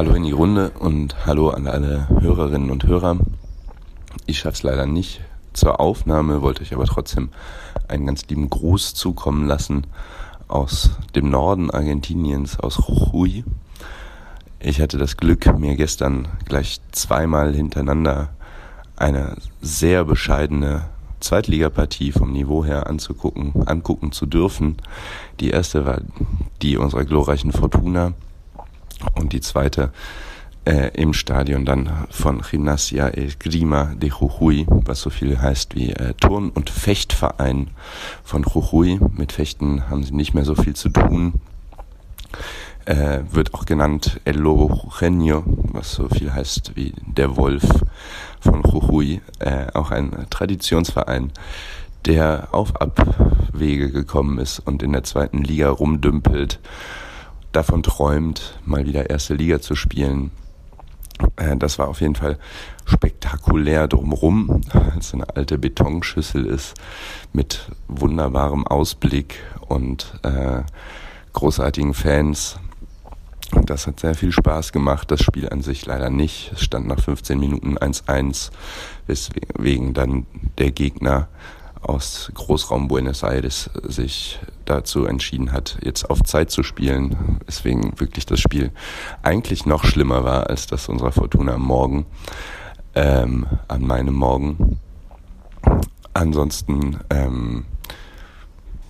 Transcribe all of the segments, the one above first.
Hallo in die Runde und hallo an alle Hörerinnen und Hörer. Ich schaffe es leider nicht zur Aufnahme, wollte euch aber trotzdem einen ganz lieben Gruß zukommen lassen aus dem Norden Argentiniens, aus Jujuy. Ich hatte das Glück, mir gestern gleich zweimal hintereinander eine sehr bescheidene Zweitligapartie vom Niveau her anzugucken, angucken zu dürfen. Die erste war die unserer glorreichen Fortuna und die zweite äh, im Stadion dann von Gimnasia Esgrima de Jujuy, was so viel heißt wie äh, Turn- und Fechtverein von Jujuy. Mit Fechten haben sie nicht mehr so viel zu tun. Äh, wird auch genannt El Lobo Jujeño, was so viel heißt wie der Wolf von Jujuy. Äh, auch ein Traditionsverein, der auf Abwege gekommen ist und in der zweiten Liga rumdümpelt davon träumt, mal wieder erste Liga zu spielen. Äh, das war auf jeden Fall spektakulär drumrum, als eine alte Betonschüssel ist mit wunderbarem Ausblick und äh, großartigen Fans. Und das hat sehr viel Spaß gemacht. Das Spiel an sich leider nicht. Es stand nach 15 Minuten 1-1, weswegen dann der Gegner aus Großraum Buenos Aires sich dazu entschieden hat, jetzt auf Zeit zu spielen, weswegen wirklich das Spiel eigentlich noch schlimmer war als das unserer Fortuna am Morgen, ähm, an meinem Morgen. Ansonsten, ähm,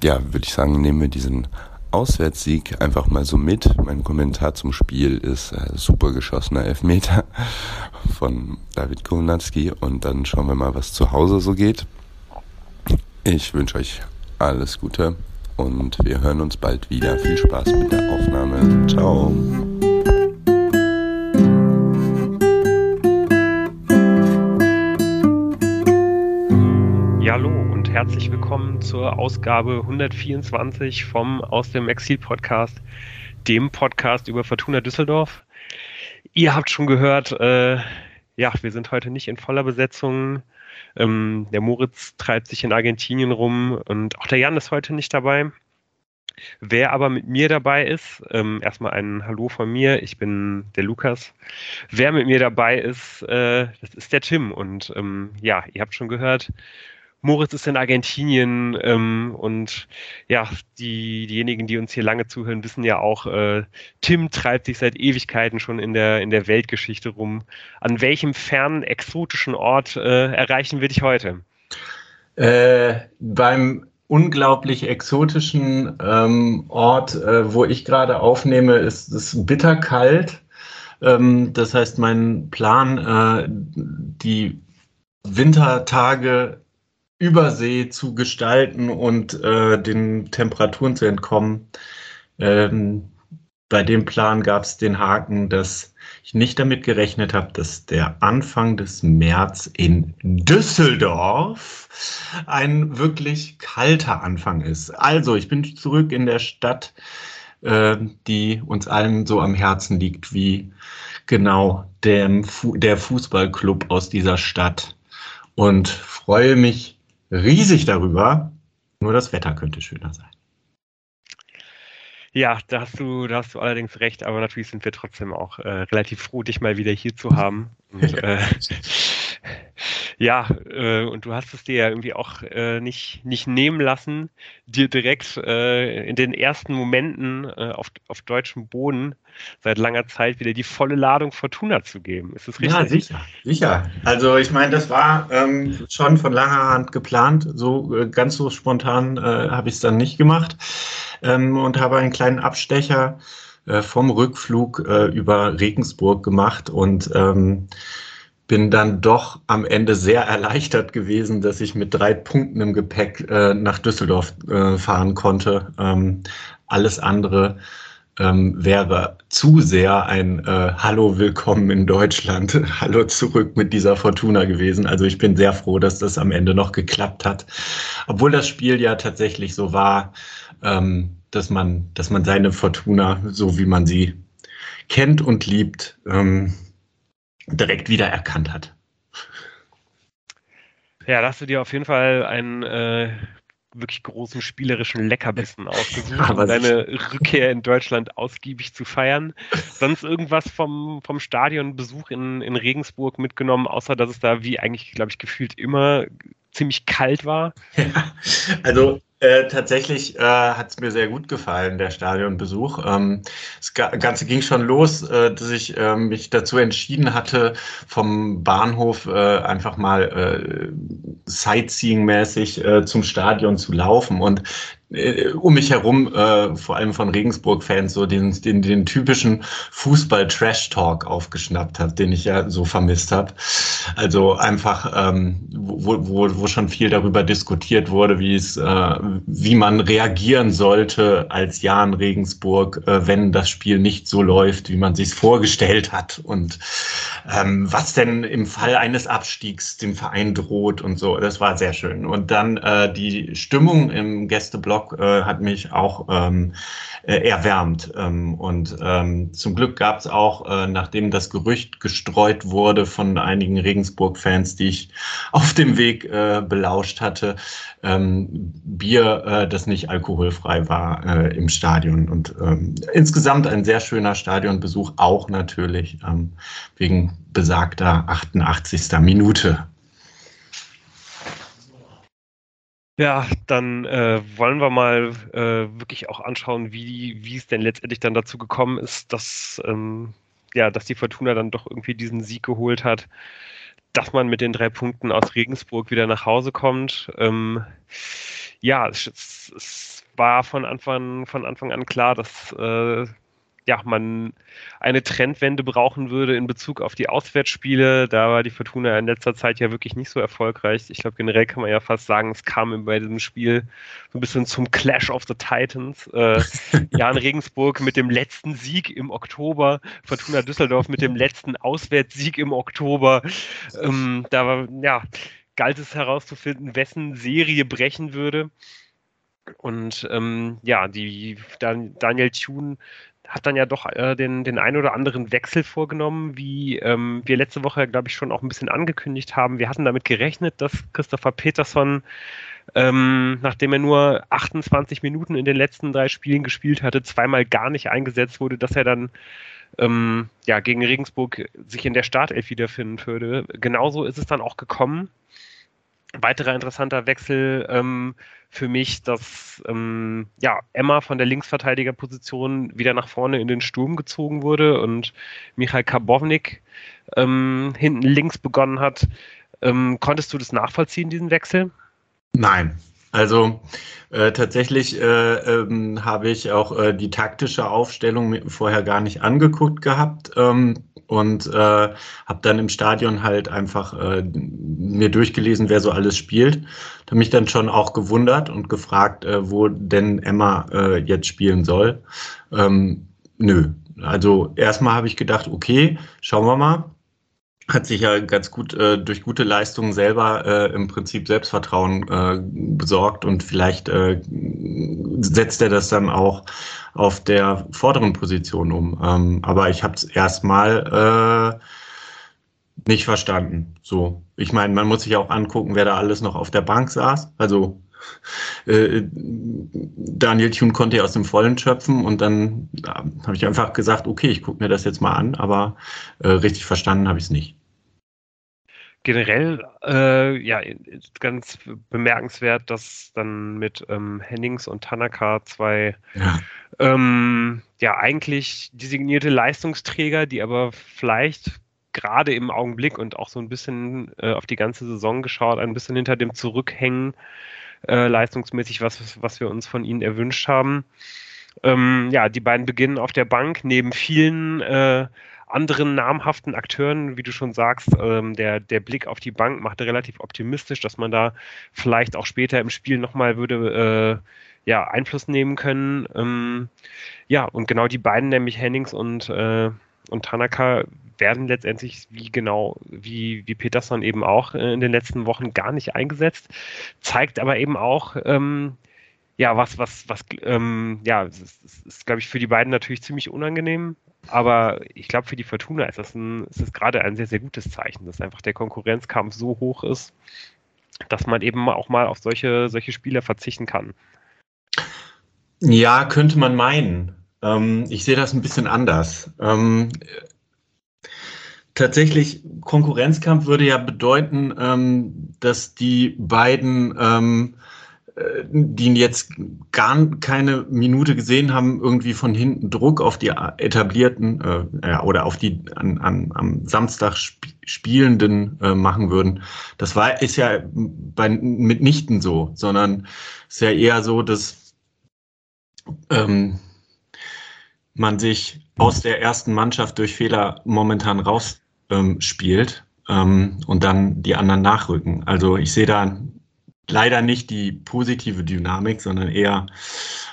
ja, würde ich sagen, nehmen wir diesen Auswärtssieg einfach mal so mit. Mein Kommentar zum Spiel ist äh, super geschossener Elfmeter von David Kownatski und dann schauen wir mal, was zu Hause so geht. Ich wünsche euch alles Gute und wir hören uns bald wieder. Viel Spaß mit der Aufnahme. Ciao. Ja, hallo und herzlich willkommen zur Ausgabe 124 vom Aus dem Exil Podcast, dem Podcast über Fortuna Düsseldorf. Ihr habt schon gehört, äh, ja, wir sind heute nicht in voller Besetzung. Ähm, der Moritz treibt sich in Argentinien rum und auch der Jan ist heute nicht dabei. Wer aber mit mir dabei ist, ähm, erstmal ein Hallo von mir, ich bin der Lukas. Wer mit mir dabei ist, äh, das ist der Tim. Und ähm, ja, ihr habt schon gehört, Moritz ist in Argentinien ähm, und ja, die, diejenigen, die uns hier lange zuhören, wissen ja auch, äh, Tim treibt sich seit Ewigkeiten schon in der, in der Weltgeschichte rum. An welchem fernen, exotischen Ort äh, erreichen wir dich heute? Äh, beim unglaublich exotischen ähm, Ort, äh, wo ich gerade aufnehme, ist es bitterkalt. Ähm, das heißt, mein Plan, äh, die Wintertage Übersee zu gestalten und äh, den Temperaturen zu entkommen. Ähm, bei dem Plan gab es den Haken, dass ich nicht damit gerechnet habe, dass der Anfang des März in Düsseldorf ein wirklich kalter Anfang ist. Also, ich bin zurück in der Stadt, äh, die uns allen so am Herzen liegt, wie genau dem Fu der Fußballclub aus dieser Stadt. Und freue mich riesig darüber. Nur das Wetter könnte schöner sein. Ja, da hast du, da hast du allerdings recht, aber natürlich sind wir trotzdem auch äh, relativ froh, dich mal wieder hier zu haben. Und, äh, ja, äh, und du hast es dir ja irgendwie auch äh, nicht, nicht nehmen lassen, dir direkt äh, in den ersten Momenten äh, auf, auf deutschem Boden seit langer Zeit wieder die volle Ladung Fortuna zu geben. Ist das richtig? Ja, sicher, sicher. Also ich meine, das war ähm, schon von langer Hand geplant. So äh, ganz so spontan äh, habe ich es dann nicht gemacht ähm, und habe einen kleinen Abstecher vom Rückflug über Regensburg gemacht und ähm, bin dann doch am Ende sehr erleichtert gewesen, dass ich mit drei Punkten im Gepäck äh, nach Düsseldorf äh, fahren konnte. Ähm, alles andere ähm, wäre zu sehr ein äh, Hallo, willkommen in Deutschland, Hallo zurück mit dieser Fortuna gewesen. Also ich bin sehr froh, dass das am Ende noch geklappt hat. Obwohl das Spiel ja tatsächlich so war, ähm, dass, man, dass man seine Fortuna, so wie man sie kennt und liebt, ähm, direkt wieder erkannt hat. Ja, da hast du dir auf jeden Fall ein äh, wirklich großen spielerischen Leckerbissen ausgesucht, um deine Rückkehr in Deutschland ausgiebig zu feiern. Sonst irgendwas vom, vom Stadionbesuch in, in Regensburg mitgenommen, außer dass es da wie eigentlich, glaube ich, gefühlt immer ziemlich kalt war? Ja, also äh, tatsächlich äh, hat es mir sehr gut gefallen, der Stadionbesuch. Ähm, das Ganze ging schon los, äh, dass ich äh, mich dazu entschieden hatte, vom Bahnhof äh, einfach mal äh, Sightseeing-mäßig äh, zum Stadion zu laufen. Und um mich herum, äh, vor allem von Regensburg-Fans, so den, den, den typischen Fußball-Trash-Talk aufgeschnappt hat, den ich ja so vermisst habe. Also einfach, ähm, wo, wo, wo schon viel darüber diskutiert wurde, wie es, äh, wie man reagieren sollte als Jan Regensburg, äh, wenn das Spiel nicht so läuft, wie man sich vorgestellt hat und ähm, was denn im Fall eines Abstiegs dem Verein droht und so. Das war sehr schön. Und dann äh, die Stimmung im Gästeblock Blog äh, hat mich auch ähm, äh, erwärmt. Ähm, und ähm, zum Glück gab es auch, äh, nachdem das Gerücht gestreut wurde von einigen Regensburg-Fans, die ich auf dem Weg äh, belauscht hatte, ähm, Bier, äh, das nicht alkoholfrei war äh, im Stadion. Und ähm, insgesamt ein sehr schöner Stadionbesuch, auch natürlich ähm, wegen besagter 88. Minute. Ja, dann äh, wollen wir mal äh, wirklich auch anschauen, wie, wie es denn letztendlich dann dazu gekommen ist, dass, ähm, ja, dass die Fortuna dann doch irgendwie diesen Sieg geholt hat, dass man mit den drei Punkten aus Regensburg wieder nach Hause kommt. Ähm, ja, es, es, war von Anfang, von Anfang an klar, dass äh, ja, man eine Trendwende brauchen würde in Bezug auf die Auswärtsspiele. Da war die Fortuna in letzter Zeit ja wirklich nicht so erfolgreich. Ich glaube, generell kann man ja fast sagen, es kam bei diesem Spiel so ein bisschen zum Clash of the Titans. Äh, Jan Regensburg mit dem letzten Sieg im Oktober, Fortuna Düsseldorf mit dem letzten Auswärtssieg im Oktober. Ähm, da war, ja, galt es herauszufinden, wessen Serie brechen würde. Und ähm, ja, die Daniel Thune hat dann ja doch äh, den, den ein oder anderen Wechsel vorgenommen, wie ähm, wir letzte Woche, glaube ich, schon auch ein bisschen angekündigt haben. Wir hatten damit gerechnet, dass Christopher Peterson, ähm, nachdem er nur 28 Minuten in den letzten drei Spielen gespielt hatte, zweimal gar nicht eingesetzt wurde, dass er dann ähm, ja, gegen Regensburg sich in der Startelf wiederfinden würde. Genauso ist es dann auch gekommen. Weiterer interessanter Wechsel ähm, für mich, dass ähm, ja, Emma von der Linksverteidigerposition wieder nach vorne in den Sturm gezogen wurde und Michael Karbovnik ähm, hinten links begonnen hat. Ähm, konntest du das nachvollziehen, diesen Wechsel? Nein. Also äh, tatsächlich äh, ähm, habe ich auch äh, die taktische Aufstellung vorher gar nicht angeguckt gehabt. Ähm, und äh, habe dann im Stadion halt einfach äh, mir durchgelesen, wer so alles spielt. Da mich dann schon auch gewundert und gefragt, äh, wo denn Emma äh, jetzt spielen soll. Ähm, nö. Also erstmal habe ich gedacht, okay, schauen wir mal. Hat sich ja ganz gut äh, durch gute Leistungen selber äh, im Prinzip Selbstvertrauen äh, besorgt und vielleicht äh, setzt er das dann auch auf der vorderen Position um. Ähm, aber ich habe es erstmal äh, nicht verstanden. So, ich meine, man muss sich auch angucken, wer da alles noch auf der Bank saß. Also äh, Daniel Thune konnte ja aus dem Vollen schöpfen und dann habe ich einfach gesagt, okay, ich gucke mir das jetzt mal an, aber richtig verstanden habe ich es nicht generell äh, ja ganz bemerkenswert, dass dann mit ähm, Hennings und Tanaka zwei ja. Ähm, ja eigentlich designierte Leistungsträger, die aber vielleicht gerade im Augenblick und auch so ein bisschen äh, auf die ganze Saison geschaut, ein bisschen hinter dem zurückhängen, äh, leistungsmäßig, was, was wir uns von ihnen erwünscht haben. Ähm, ja, die beiden beginnen auf der Bank neben vielen äh, anderen namhaften Akteuren, wie du schon sagst, ähm, der, der Blick auf die Bank macht relativ optimistisch, dass man da vielleicht auch später im Spiel nochmal würde äh, ja, Einfluss nehmen können. Ähm, ja, und genau die beiden, nämlich Hennings und, äh, und Tanaka, werden letztendlich wie genau wie, wie Peterson eben auch äh, in den letzten Wochen gar nicht eingesetzt, zeigt aber eben auch, ähm, ja, was, was, was, ähm, ja, es ist, ist, ist glaube ich, für die beiden natürlich ziemlich unangenehm, aber ich glaube, für die Fortuna ist das, ein, ist das gerade ein sehr, sehr gutes Zeichen, dass einfach der Konkurrenzkampf so hoch ist, dass man eben auch mal auf solche, solche Spieler verzichten kann. Ja, könnte man meinen. Ähm, ich sehe das ein bisschen anders. Ähm, tatsächlich, Konkurrenzkampf würde ja bedeuten, ähm, dass die beiden äh, die jetzt gar keine Minute gesehen haben, irgendwie von hinten Druck auf die etablierten äh, oder auf die an, an, am Samstag sp Spielenden äh, machen würden. Das war ist ja bei mitnichten so, sondern ist ja eher so, dass ähm, man sich aus der ersten Mannschaft durch Fehler momentan raus ähm, ähm, und dann die anderen nachrücken. Also ich sehe da leider nicht die positive Dynamik, sondern eher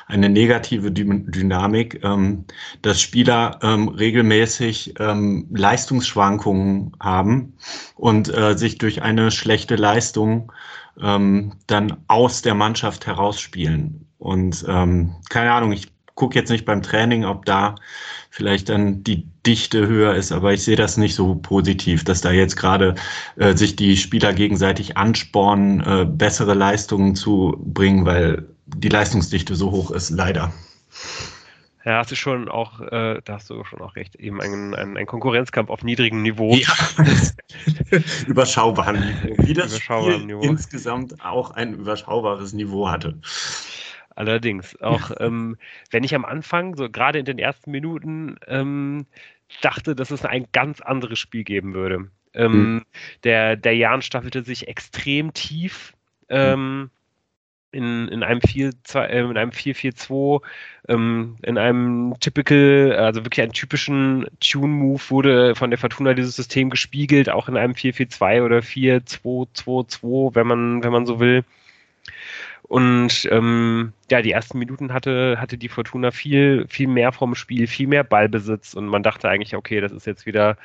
eine negative Dynamik, ähm, dass Spieler ähm, regelmäßig ähm, Leistungsschwankungen haben und äh, sich durch eine schlechte Leistung dann aus der Mannschaft herausspielen. Und keine Ahnung, ich gucke jetzt nicht beim Training, ob da vielleicht dann die Dichte höher ist, aber ich sehe das nicht so positiv, dass da jetzt gerade äh, sich die Spieler gegenseitig anspornen, äh, bessere Leistungen zu bringen, weil die Leistungsdichte so hoch ist, leider. Ja, hast du schon auch, äh, da hast du schon auch recht, eben ein, ein, ein Konkurrenzkampf auf niedrigem Niveau. Ja, überschaubarem Niveau. Wie das Spiel Niveau. insgesamt auch ein überschaubares Niveau hatte. Allerdings, auch ähm, wenn ich am Anfang, so gerade in den ersten Minuten, ähm, dachte, dass es ein ganz anderes Spiel geben würde. Ähm, mhm. Der, der Jan staffelte sich extrem tief. Ähm, in, in einem 4-4-2, äh, ähm, in einem typical, also wirklich einen typischen Tune-Move wurde von der Fortuna dieses System gespiegelt, auch in einem 4-4-2 oder 4-2-2-2, wenn man, wenn man so will. Und ähm, ja, die ersten Minuten hatte, hatte die Fortuna viel, viel mehr vom Spiel, viel mehr Ballbesitz und man dachte eigentlich, okay, das ist jetzt wieder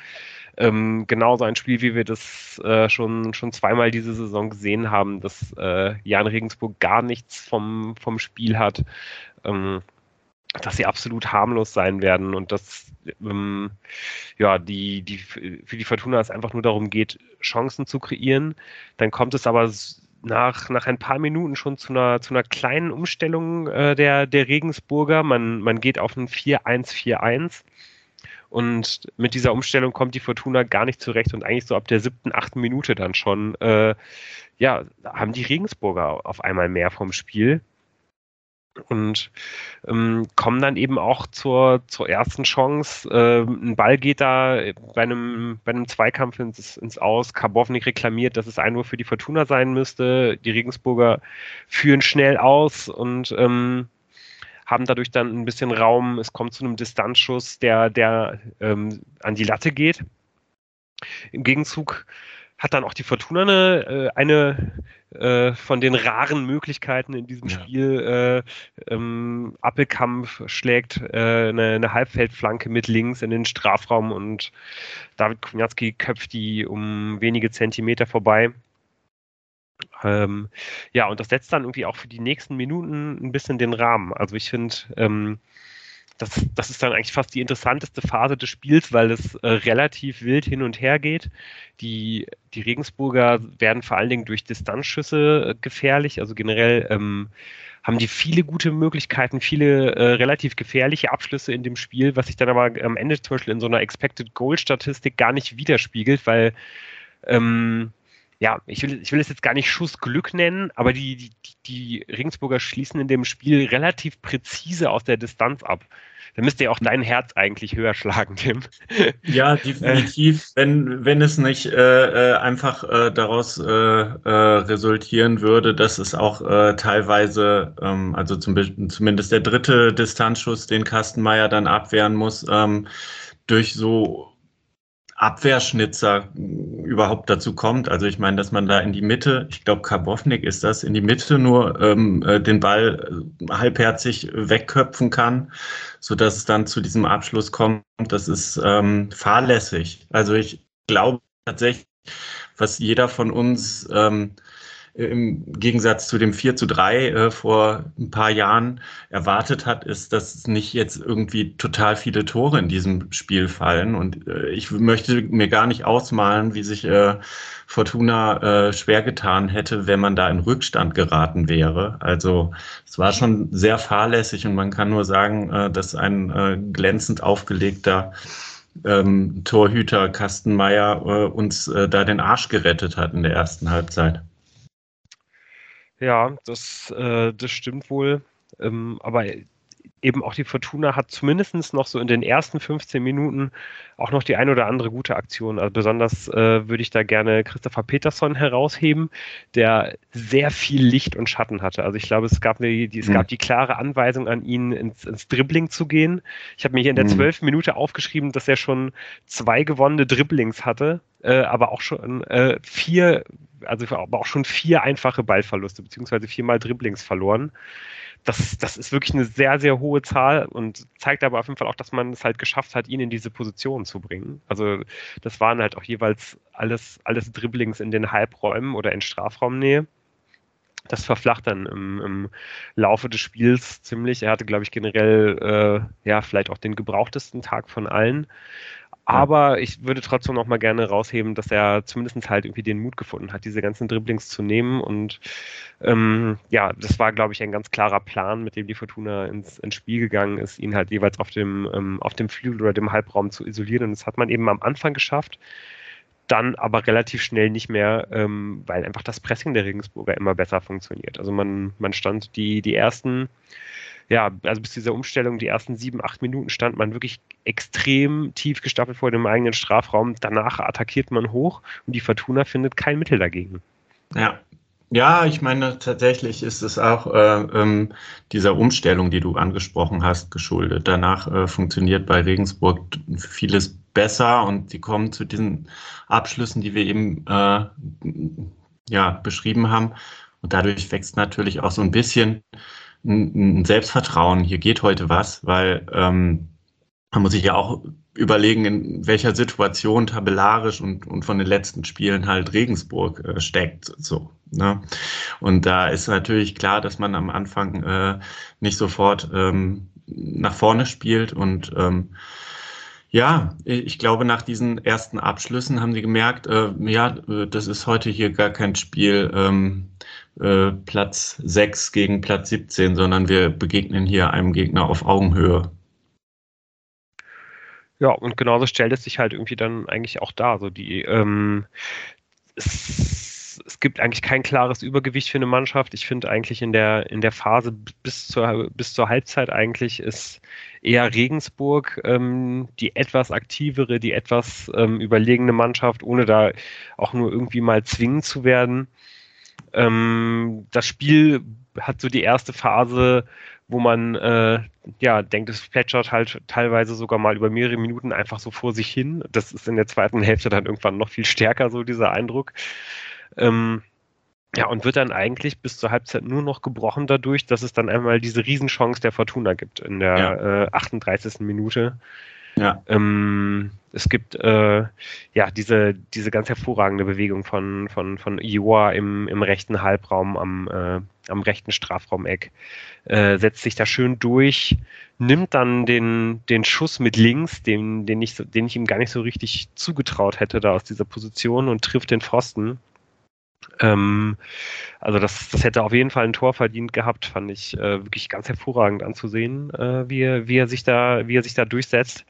ähm, genauso ein Spiel, wie wir das äh, schon, schon zweimal diese Saison gesehen haben, dass äh, Jan Regensburg gar nichts vom, vom Spiel hat, ähm, dass sie absolut harmlos sein werden und dass ähm, ja, die, die, für die Fortuna es einfach nur darum geht, Chancen zu kreieren. Dann kommt es aber nach, nach ein paar Minuten schon zu einer, zu einer kleinen Umstellung äh, der, der Regensburger. Man, man geht auf ein 4-1-4-1. Und mit dieser Umstellung kommt die Fortuna gar nicht zurecht. Und eigentlich so ab der siebten, achten Minute dann schon, äh, ja, haben die Regensburger auf einmal mehr vom Spiel und ähm, kommen dann eben auch zur, zur ersten Chance. Äh, ein Ball geht da bei einem, bei einem Zweikampf ins, ins Aus. Karbovnik reklamiert, dass es ein nur für die Fortuna sein müsste. Die Regensburger führen schnell aus und ähm, haben dadurch dann ein bisschen Raum. Es kommt zu einem Distanzschuss, der, der ähm, an die Latte geht. Im Gegenzug hat dann auch die Fortuna eine, äh, eine äh, von den raren Möglichkeiten in diesem ja. Spiel. Äh, ähm, Appelkampf schlägt äh, eine, eine, Halbfeldflanke mit links in den Strafraum und David Kunjatski köpft die um wenige Zentimeter vorbei. Ähm, ja, und das setzt dann irgendwie auch für die nächsten Minuten ein bisschen den Rahmen. Also ich finde, ähm, das, das ist dann eigentlich fast die interessanteste Phase des Spiels, weil es äh, relativ wild hin und her geht. Die, die Regensburger werden vor allen Dingen durch Distanzschüsse äh, gefährlich, also generell ähm, haben die viele gute Möglichkeiten, viele äh, relativ gefährliche Abschlüsse in dem Spiel, was sich dann aber am Ende zum Beispiel in so einer Expected Goal Statistik gar nicht widerspiegelt, weil ähm, ja, ich will, ich will es jetzt gar nicht Schussglück nennen, aber die, die, die Regensburger schließen in dem Spiel relativ präzise aus der Distanz ab. Da müsste ja auch dein Herz eigentlich höher schlagen, Tim. Ja, definitiv. wenn, wenn es nicht äh, äh, einfach äh, daraus äh, äh, resultieren würde, dass es auch äh, teilweise, ähm, also zum, zumindest der dritte Distanzschuss, den Kastenmeier dann abwehren muss, ähm, durch so Abwehrschnitzer überhaupt dazu kommt. Also ich meine, dass man da in die Mitte, ich glaube Karbovnik ist das, in die Mitte nur ähm, äh, den Ball äh, halbherzig wegköpfen kann, so dass es dann zu diesem Abschluss kommt. Das ist ähm, fahrlässig. Also ich glaube tatsächlich, was jeder von uns ähm, im Gegensatz zu dem 4 zu 3 äh, vor ein paar Jahren erwartet hat, ist, dass nicht jetzt irgendwie total viele Tore in diesem Spiel fallen. Und äh, ich möchte mir gar nicht ausmalen, wie sich äh, Fortuna äh, schwer getan hätte, wenn man da in Rückstand geraten wäre. Also es war schon sehr fahrlässig und man kann nur sagen, äh, dass ein äh, glänzend aufgelegter ähm, Torhüter Kastenmeier äh, uns äh, da den Arsch gerettet hat in der ersten Halbzeit. Ja, das, äh, das stimmt wohl. Ähm, aber eben auch die Fortuna hat zumindest noch so in den ersten 15 Minuten auch noch die ein oder andere gute Aktion. Also besonders äh, würde ich da gerne Christopher Peterson herausheben, der sehr viel Licht und Schatten hatte. Also ich glaube, es gab, eine, die, es mhm. gab die klare Anweisung an ihn, ins, ins Dribbling zu gehen. Ich habe mir hier in der mhm. 12. Minute aufgeschrieben, dass er schon zwei gewonnene Dribblings hatte, äh, aber auch schon äh, vier, also aber auch schon vier einfache Ballverluste, beziehungsweise viermal Dribblings verloren das, das ist wirklich eine sehr, sehr hohe Zahl und zeigt aber auf jeden Fall auch, dass man es halt geschafft hat, ihn in diese Position zu bringen. Also das waren halt auch jeweils alles, alles Dribblings in den Halbräumen oder in Strafraumnähe. Das verflacht dann im, im Laufe des Spiels ziemlich. Er hatte, glaube ich, generell äh, ja vielleicht auch den gebrauchtesten Tag von allen. Aber ich würde trotzdem noch mal gerne rausheben, dass er zumindest halt irgendwie den Mut gefunden hat, diese ganzen Dribblings zu nehmen. Und ähm, ja, das war, glaube ich, ein ganz klarer Plan, mit dem die Fortuna ins, ins Spiel gegangen ist, ihn halt jeweils auf dem, ähm, auf dem Flügel oder dem Halbraum zu isolieren. Und das hat man eben am Anfang geschafft, dann aber relativ schnell nicht mehr, ähm, weil einfach das Pressing der Regensburger immer besser funktioniert. Also man, man stand die, die ersten ja, also bis zu dieser Umstellung, die ersten sieben, acht Minuten stand man wirklich extrem tief gestapelt vor dem eigenen Strafraum. Danach attackiert man hoch und die Fortuna findet kein Mittel dagegen. Ja, ja, ich meine, tatsächlich ist es auch äh, ähm, dieser Umstellung, die du angesprochen hast, geschuldet. Danach äh, funktioniert bei Regensburg vieles besser und sie kommen zu diesen Abschlüssen, die wir eben äh, ja, beschrieben haben. Und dadurch wächst natürlich auch so ein bisschen ein Selbstvertrauen, hier geht heute was, weil ähm, man muss sich ja auch überlegen, in welcher Situation tabellarisch und, und von den letzten Spielen halt Regensburg äh, steckt. So, ne? Und da ist natürlich klar, dass man am Anfang äh, nicht sofort ähm, nach vorne spielt und ähm, ja, ich glaube, nach diesen ersten Abschlüssen haben sie gemerkt, äh, ja, äh, das ist heute hier gar kein Spiel ähm, äh, Platz 6 gegen Platz 17, sondern wir begegnen hier einem Gegner auf Augenhöhe. Ja, und genauso stellt es sich halt irgendwie dann eigentlich auch da. So die, ähm, es, gibt eigentlich kein klares Übergewicht für eine Mannschaft. Ich finde eigentlich in der, in der Phase bis zur, bis zur Halbzeit eigentlich ist eher Regensburg ähm, die etwas aktivere, die etwas ähm, überlegene Mannschaft, ohne da auch nur irgendwie mal zwingen zu werden. Ähm, das Spiel hat so die erste Phase, wo man äh, ja denkt, es plätschert halt teilweise sogar mal über mehrere Minuten einfach so vor sich hin. Das ist in der zweiten Hälfte dann irgendwann noch viel stärker, so dieser Eindruck. Ähm, ja, und wird dann eigentlich bis zur Halbzeit nur noch gebrochen dadurch, dass es dann einmal diese Riesenchance der Fortuna gibt in der ja. äh, 38. Minute. Ja. Ähm, es gibt äh, ja diese, diese ganz hervorragende Bewegung von, von, von Ioa im, im rechten Halbraum am, äh, am rechten Strafraumeck. Äh, setzt sich da schön durch, nimmt dann den, den Schuss mit links, den, den, ich, den ich ihm gar nicht so richtig zugetraut hätte da aus dieser Position und trifft den Pfosten. Ähm, also das, das hätte auf jeden Fall ein Tor verdient gehabt, fand ich äh, wirklich ganz hervorragend anzusehen, äh, wie, er, wie er sich da, wie er sich da durchsetzt.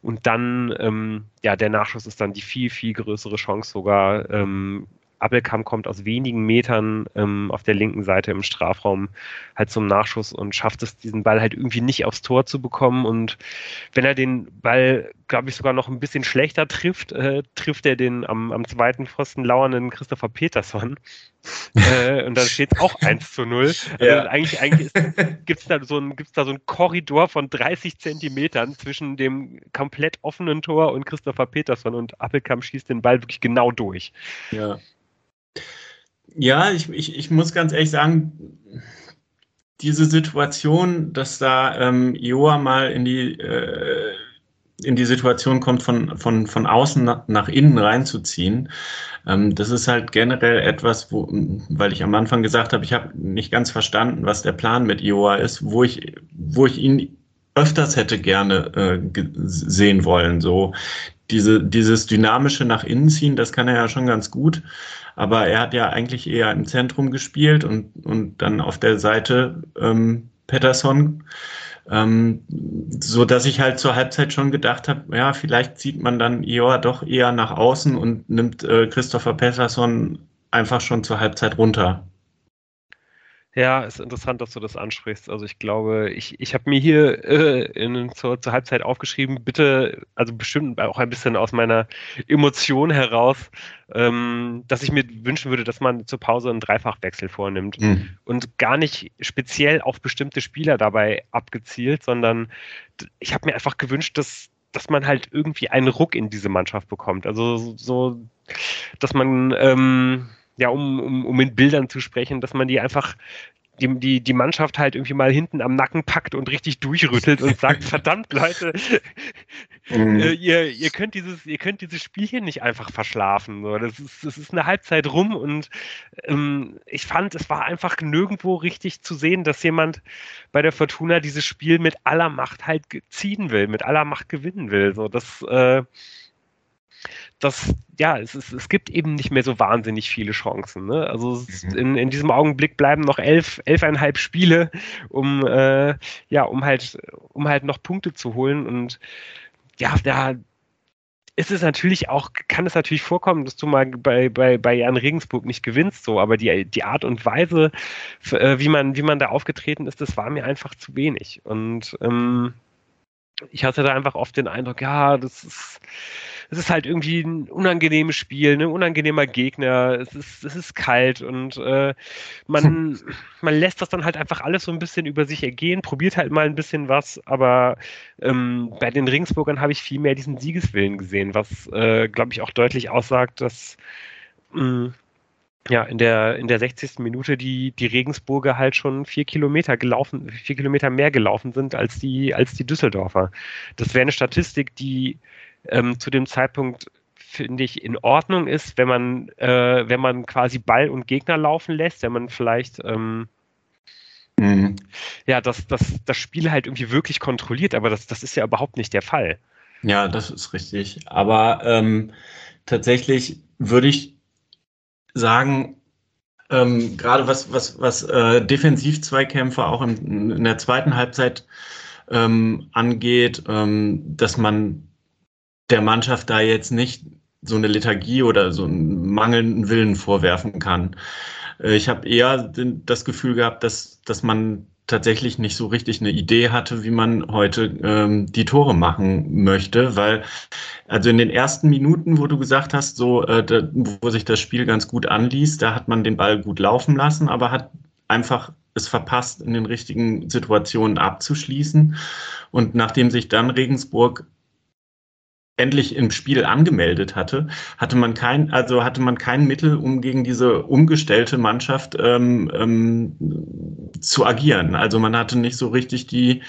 Und dann, ähm, ja, der Nachschuss ist dann die viel, viel größere Chance sogar. Ähm, Appelkamp kommt aus wenigen Metern ähm, auf der linken Seite im Strafraum halt zum Nachschuss und schafft es, diesen Ball halt irgendwie nicht aufs Tor zu bekommen. Und wenn er den Ball, glaube ich, sogar noch ein bisschen schlechter trifft, äh, trifft er den am, am zweiten Pfosten lauernden Christopher Peterson. äh, und dann steht es auch 1 zu 0. Also ja. eigentlich, eigentlich gibt es da, so ein, da so einen Korridor von 30 Zentimetern zwischen dem komplett offenen Tor und Christopher Peterson und Appelkamp schießt den Ball wirklich genau durch. Ja. Ja, ich, ich, ich muss ganz ehrlich sagen, diese Situation, dass da ähm, Joa mal in die äh, in die Situation kommt, von, von, von außen nach, innen reinzuziehen. Ähm, das ist halt generell etwas, wo, weil ich am Anfang gesagt habe, ich habe nicht ganz verstanden, was der Plan mit Iowa ist, wo ich, wo ich ihn öfters hätte gerne äh, sehen wollen. So diese, dieses dynamische nach innen ziehen, das kann er ja schon ganz gut. Aber er hat ja eigentlich eher im Zentrum gespielt und, und dann auf der Seite ähm, Pettersson ähm, so dass ich halt zur Halbzeit schon gedacht habe, ja, vielleicht zieht man dann Ior doch eher nach außen und nimmt äh, Christopher Pettersson einfach schon zur Halbzeit runter. Ja, ist interessant, dass du das ansprichst. Also ich glaube, ich, ich habe mir hier äh, in, zur, zur Halbzeit aufgeschrieben, bitte, also bestimmt auch ein bisschen aus meiner Emotion heraus, ähm, dass ich mir wünschen würde, dass man zur Pause einen Dreifachwechsel vornimmt mhm. und gar nicht speziell auf bestimmte Spieler dabei abgezielt, sondern ich habe mir einfach gewünscht, dass, dass man halt irgendwie einen Ruck in diese Mannschaft bekommt. Also so, dass man ähm, ja, um, um, um in Bildern zu sprechen, dass man die einfach die, die, die Mannschaft halt irgendwie mal hinten am Nacken packt und richtig durchrüttelt und sagt, verdammt Leute, mhm. äh, ihr, ihr könnt dieses, ihr könnt dieses Spiel hier nicht einfach verschlafen. So. Das, ist, das ist eine Halbzeit rum und ähm, ich fand, es war einfach nirgendwo richtig zu sehen, dass jemand bei der Fortuna dieses Spiel mit aller Macht halt ziehen will, mit aller Macht gewinnen will. So, das äh, das, ja, es, ist, es gibt eben nicht mehr so wahnsinnig viele Chancen. Ne? Also mhm. in, in diesem Augenblick bleiben noch elf, elfeinhalb Spiele, um, äh, ja, um halt, um halt noch Punkte zu holen. Und ja, da ist es natürlich auch, kann es natürlich vorkommen, dass du mal bei, bei, bei Jan Regensburg nicht gewinnst, so, aber die, die Art und Weise, äh, wie man, wie man da aufgetreten ist, das war mir einfach zu wenig. Und ähm, ich hatte da einfach oft den Eindruck, ja, das ist es ist halt irgendwie ein unangenehmes Spiel, ein ne? unangenehmer Gegner, es ist, es ist kalt und äh, man, man lässt das dann halt einfach alles so ein bisschen über sich ergehen, probiert halt mal ein bisschen was, aber ähm, bei den Ringsburgern habe ich viel mehr diesen Siegeswillen gesehen, was, äh, glaube ich, auch deutlich aussagt, dass mh, mm, ja, in der, in der 60. Minute die, die Regensburger halt schon vier Kilometer gelaufen, vier Kilometer mehr gelaufen sind als die, als die Düsseldorfer. Das wäre eine Statistik, die ähm, zu dem Zeitpunkt finde ich in Ordnung ist, wenn man, äh, wenn man quasi Ball und Gegner laufen lässt, wenn man vielleicht ähm, mhm. ja, das, das, das Spiel halt irgendwie wirklich kontrolliert, aber das, das ist ja überhaupt nicht der Fall. Ja, das ist richtig. Aber ähm, tatsächlich würde ich sagen, ähm, gerade was, was, was äh, Defensivzweikämpfe auch in, in, der zweiten Halbzeit ähm, angeht, ähm, dass man der Mannschaft da jetzt nicht so eine Lethargie oder so einen mangelnden Willen vorwerfen kann. Äh, ich habe eher das Gefühl gehabt, dass, dass man tatsächlich nicht so richtig eine Idee hatte, wie man heute ähm, die Tore machen möchte, weil also in den ersten Minuten, wo du gesagt hast, so äh, da, wo sich das Spiel ganz gut anließ, da hat man den Ball gut laufen lassen, aber hat einfach es verpasst, in den richtigen Situationen abzuschließen. Und nachdem sich dann Regensburg endlich im Spiel angemeldet hatte, hatte man kein, also hatte man kein Mittel, um gegen diese umgestellte Mannschaft ähm, ähm, zu agieren. Also man hatte nicht so richtig die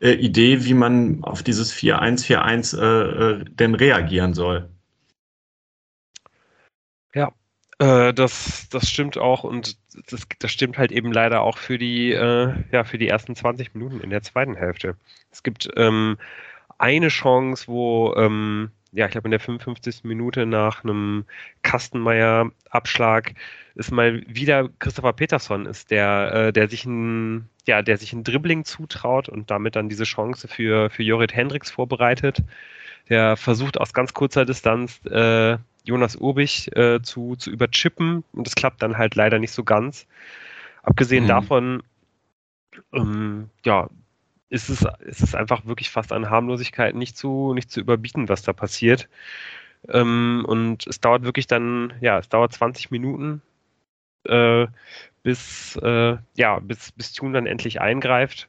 äh, Idee, wie man auf dieses 4-1-4-1 äh, äh, denn reagieren soll. Ja, äh, das, das stimmt auch und das, das stimmt halt eben leider auch für die, äh, ja, für die ersten 20 Minuten in der zweiten Hälfte. Es gibt ähm, eine Chance, wo, ähm, ja, ich glaube in der 55. Minute nach einem Kastenmeier-Abschlag ist mal wieder Christopher Peterson ist, der, äh, der sich ein, ja, der sich ein Dribbling zutraut und damit dann diese Chance für, für Jorrit Hendricks vorbereitet. Der versucht aus ganz kurzer Distanz äh, Jonas Urbich äh, zu, zu überchippen und das klappt dann halt leider nicht so ganz. Abgesehen mhm. davon, ähm, ja, ist es, ist es einfach wirklich fast an Harmlosigkeit nicht zu, nicht zu überbieten, was da passiert. Ähm, und es dauert wirklich dann, ja, es dauert 20 Minuten, äh, bis, äh, ja, bis, bis Tune dann endlich eingreift.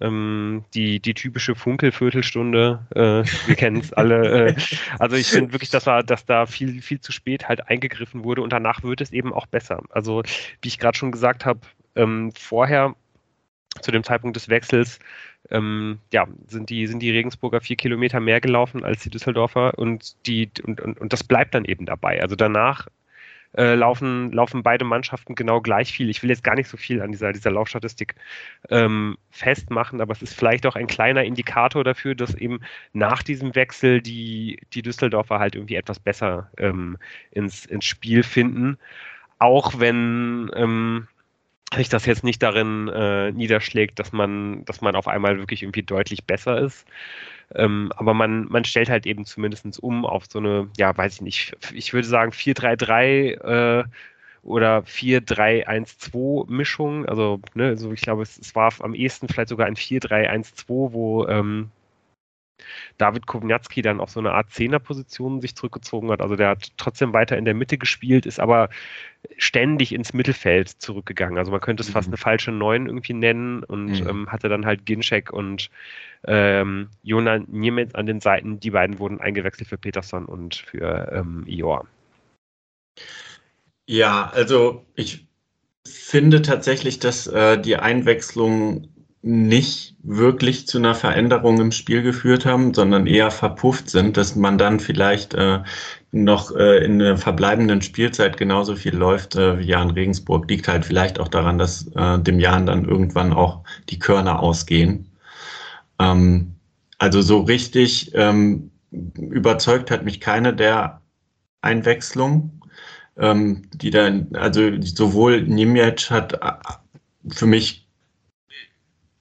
Ähm, die, die typische Funkelviertelstunde, äh, wir kennen es alle. Äh, also ich finde wirklich, dass, war, dass da viel, viel zu spät halt eingegriffen wurde und danach wird es eben auch besser. Also wie ich gerade schon gesagt habe, ähm, vorher zu dem Zeitpunkt des Wechsels ähm, ja, sind die, sind die Regensburger vier Kilometer mehr gelaufen als die Düsseldorfer und die und, und, und das bleibt dann eben dabei. Also danach äh, laufen, laufen beide Mannschaften genau gleich viel. Ich will jetzt gar nicht so viel an dieser, dieser Laufstatistik ähm, festmachen, aber es ist vielleicht auch ein kleiner Indikator dafür, dass eben nach diesem Wechsel die, die Düsseldorfer halt irgendwie etwas besser ähm, ins, ins Spiel finden. Auch wenn ähm, sich das jetzt nicht darin äh, niederschlägt, dass man, dass man auf einmal wirklich irgendwie deutlich besser ist. Ähm, aber man, man stellt halt eben zumindest um auf so eine, ja, weiß ich nicht, ich würde sagen 4-3-3 äh, oder 4-3-1-2 Mischung. Also, ne, also ich glaube, es, es, war am ehesten vielleicht sogar ein 4-3-1-2, wo ähm, David Kowniatski dann auf so eine Art Zehnerposition sich zurückgezogen hat. Also der hat trotzdem weiter in der Mitte gespielt, ist aber ständig ins Mittelfeld zurückgegangen. Also man könnte es mhm. fast eine falsche Neun irgendwie nennen und mhm. ähm, hatte dann halt Ginczek und ähm, Jona Niemetz an den Seiten. Die beiden wurden eingewechselt für Peterson und für ähm, Ior. Ja, also ich finde tatsächlich, dass äh, die Einwechslung nicht wirklich zu einer Veränderung im Spiel geführt haben, sondern eher verpufft sind, dass man dann vielleicht äh, noch äh, in der verbleibenden Spielzeit genauso viel läuft äh, wie Jan Regensburg. Liegt halt vielleicht auch daran, dass äh, dem Jan dann irgendwann auch die Körner ausgehen. Ähm, also so richtig ähm, überzeugt hat mich keine der Einwechslungen, ähm, die dann, also sowohl Niemiec hat äh, für mich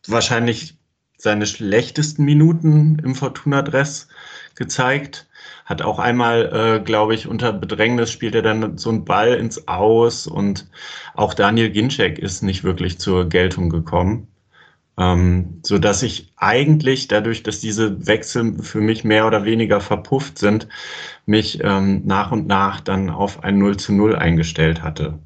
wahrscheinlich seine schlechtesten Minuten im Fortuna-Dress gezeigt. Hat auch einmal, äh, glaube ich, unter Bedrängnis spielt er dann so einen Ball ins Aus und auch Daniel Ginczek ist nicht wirklich zur Geltung gekommen. Ähm, so dass ich eigentlich dadurch, dass diese Wechsel für mich mehr oder weniger verpufft sind, mich ähm, nach und nach dann auf ein 0 zu 0 eingestellt hatte.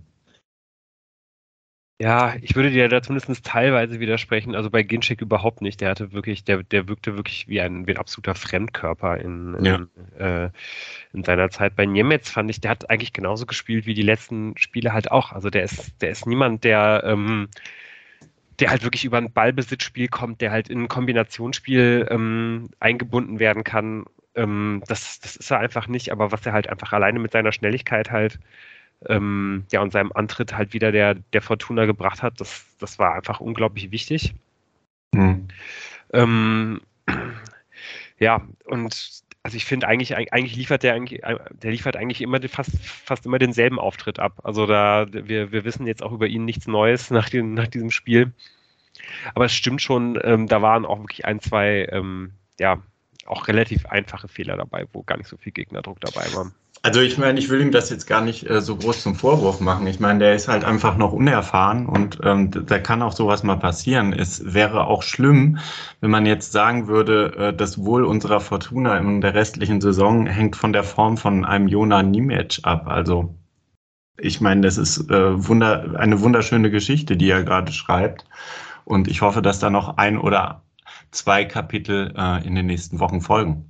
Ja, ich würde dir da zumindest teilweise widersprechen. Also bei Ginchek überhaupt nicht. Der hatte wirklich, der, der wirkte wirklich wie ein, wie ein absoluter Fremdkörper in, in, ja. äh, in seiner Zeit. Bei Niemetz fand ich, der hat eigentlich genauso gespielt wie die letzten Spiele halt auch. Also der ist, der ist niemand, der, ähm, der halt wirklich über ein Ballbesitzspiel kommt, der halt in ein Kombinationsspiel ähm, eingebunden werden kann. Ähm, das, das ist er einfach nicht, aber was er halt einfach alleine mit seiner Schnelligkeit halt ähm, ja, und seinem Antritt halt wieder der, der Fortuna gebracht hat, das, das war einfach unglaublich wichtig. Mhm. Ähm, ja, und also ich finde eigentlich, eigentlich liefert der eigentlich, der liefert eigentlich immer fast, fast immer denselben Auftritt ab. Also da, wir, wir wissen jetzt auch über ihn nichts Neues nach, den, nach diesem Spiel. Aber es stimmt schon, ähm, da waren auch wirklich ein, zwei, ähm, ja, auch relativ einfache Fehler dabei, wo gar nicht so viel Gegnerdruck dabei war. Also ich meine, ich will ihm das jetzt gar nicht äh, so groß zum Vorwurf machen. Ich meine, der ist halt einfach noch unerfahren und ähm, da kann auch sowas mal passieren. Es wäre auch schlimm, wenn man jetzt sagen würde, äh, das Wohl unserer Fortuna in der restlichen Saison hängt von der Form von einem Jona Niemiec ab. Also ich meine, das ist äh, wunder, eine wunderschöne Geschichte, die er gerade schreibt. Und ich hoffe, dass da noch ein oder zwei Kapitel äh, in den nächsten Wochen folgen.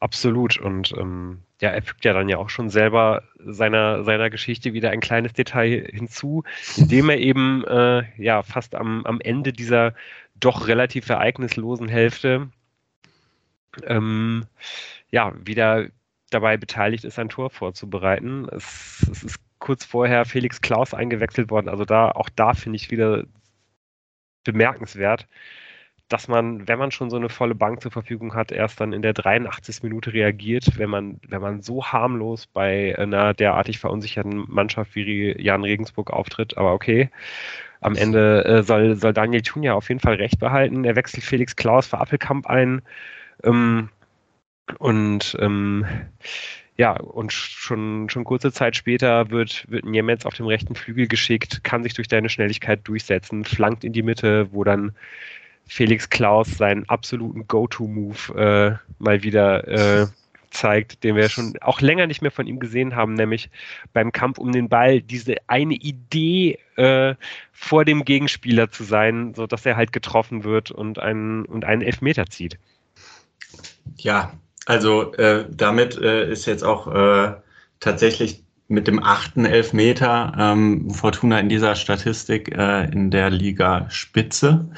Absolut. Und ähm, ja, er fügt ja dann ja auch schon selber seiner, seiner Geschichte wieder ein kleines Detail hinzu, indem er eben äh, ja fast am, am Ende dieser doch relativ ereignislosen Hälfte ähm, ja wieder dabei beteiligt ist, ein Tor vorzubereiten. Es, es ist kurz vorher Felix Klaus eingewechselt worden. Also da, auch da finde ich wieder bemerkenswert, dass man, wenn man schon so eine volle Bank zur Verfügung hat, erst dann in der 83. Minute reagiert, wenn man, wenn man so harmlos bei einer derartig verunsicherten Mannschaft wie Jan Regensburg auftritt. Aber okay, am Ende äh, soll, soll Daniel Thun ja auf jeden Fall recht behalten. Er wechselt Felix Klaus für Appelkamp ein. Ähm, und ähm, ja, und schon, schon kurze Zeit später wird, wird Niemetz auf dem rechten Flügel geschickt, kann sich durch seine Schnelligkeit durchsetzen, flankt in die Mitte, wo dann Felix Klaus seinen absoluten Go-To-Move äh, mal wieder äh, zeigt, den wir schon auch länger nicht mehr von ihm gesehen haben, nämlich beim Kampf um den Ball diese eine Idee äh, vor dem Gegenspieler zu sein, so dass er halt getroffen wird und einen und einen Elfmeter zieht. Ja, also äh, damit äh, ist jetzt auch äh, tatsächlich mit dem achten Elfmeter ähm, Fortuna in dieser Statistik äh, in der Liga Spitze,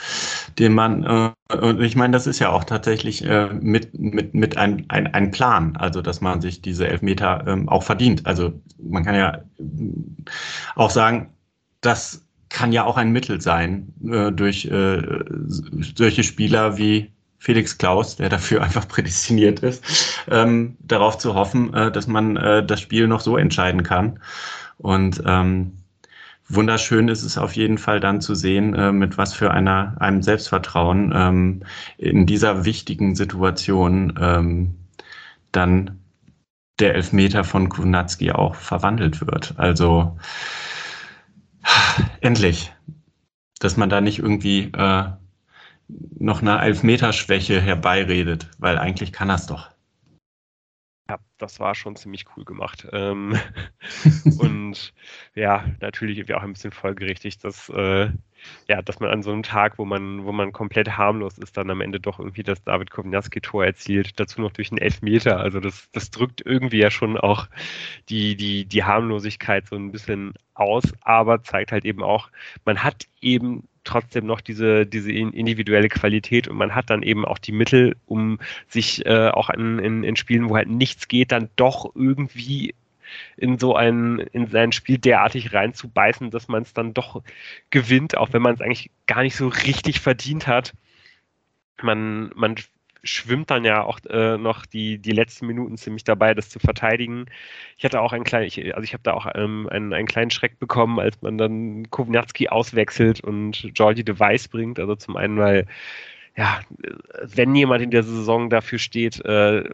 den man, äh, und ich meine, das ist ja auch tatsächlich äh, mit, mit, mit ein, ein, ein Plan, also dass man sich diese Elfmeter ähm, auch verdient. Also man kann ja auch sagen, das kann ja auch ein Mittel sein, äh, durch äh, solche Spieler wie Felix Klaus, der dafür einfach prädestiniert ist, ähm, darauf zu hoffen, äh, dass man äh, das Spiel noch so entscheiden kann. Und ähm, wunderschön ist es auf jeden Fall dann zu sehen, äh, mit was für einer, einem Selbstvertrauen ähm, in dieser wichtigen Situation ähm, dann der Elfmeter von Kunatski auch verwandelt wird. Also endlich, dass man da nicht irgendwie äh, noch eine Elfmeterschwäche herbeiredet, weil eigentlich kann er es doch. Ja, das war schon ziemlich cool gemacht. Ähm, und ja, natürlich irgendwie auch ein bisschen folgerichtig, dass, äh, ja, dass man an so einem Tag, wo man, wo man komplett harmlos ist, dann am Ende doch irgendwie das David Kovnatski-Tor erzielt, dazu noch durch einen Elfmeter. Also das, das drückt irgendwie ja schon auch die, die, die Harmlosigkeit so ein bisschen aus, aber zeigt halt eben auch, man hat eben trotzdem noch diese, diese individuelle Qualität und man hat dann eben auch die Mittel, um sich äh, auch in, in, in Spielen, wo halt nichts geht, dann doch irgendwie in so ein, in sein Spiel derartig reinzubeißen, dass man es dann doch gewinnt, auch wenn man es eigentlich gar nicht so richtig verdient hat. Man, man schwimmt dann ja auch äh, noch die, die letzten Minuten ziemlich dabei, das zu verteidigen. Ich hatte auch einen kleinen, ich, also ich habe da auch ähm, einen, einen kleinen Schreck bekommen, als man dann Kovnatski auswechselt und Georgie Device bringt. Also zum einen, weil, ja, wenn jemand in der Saison dafür steht, äh,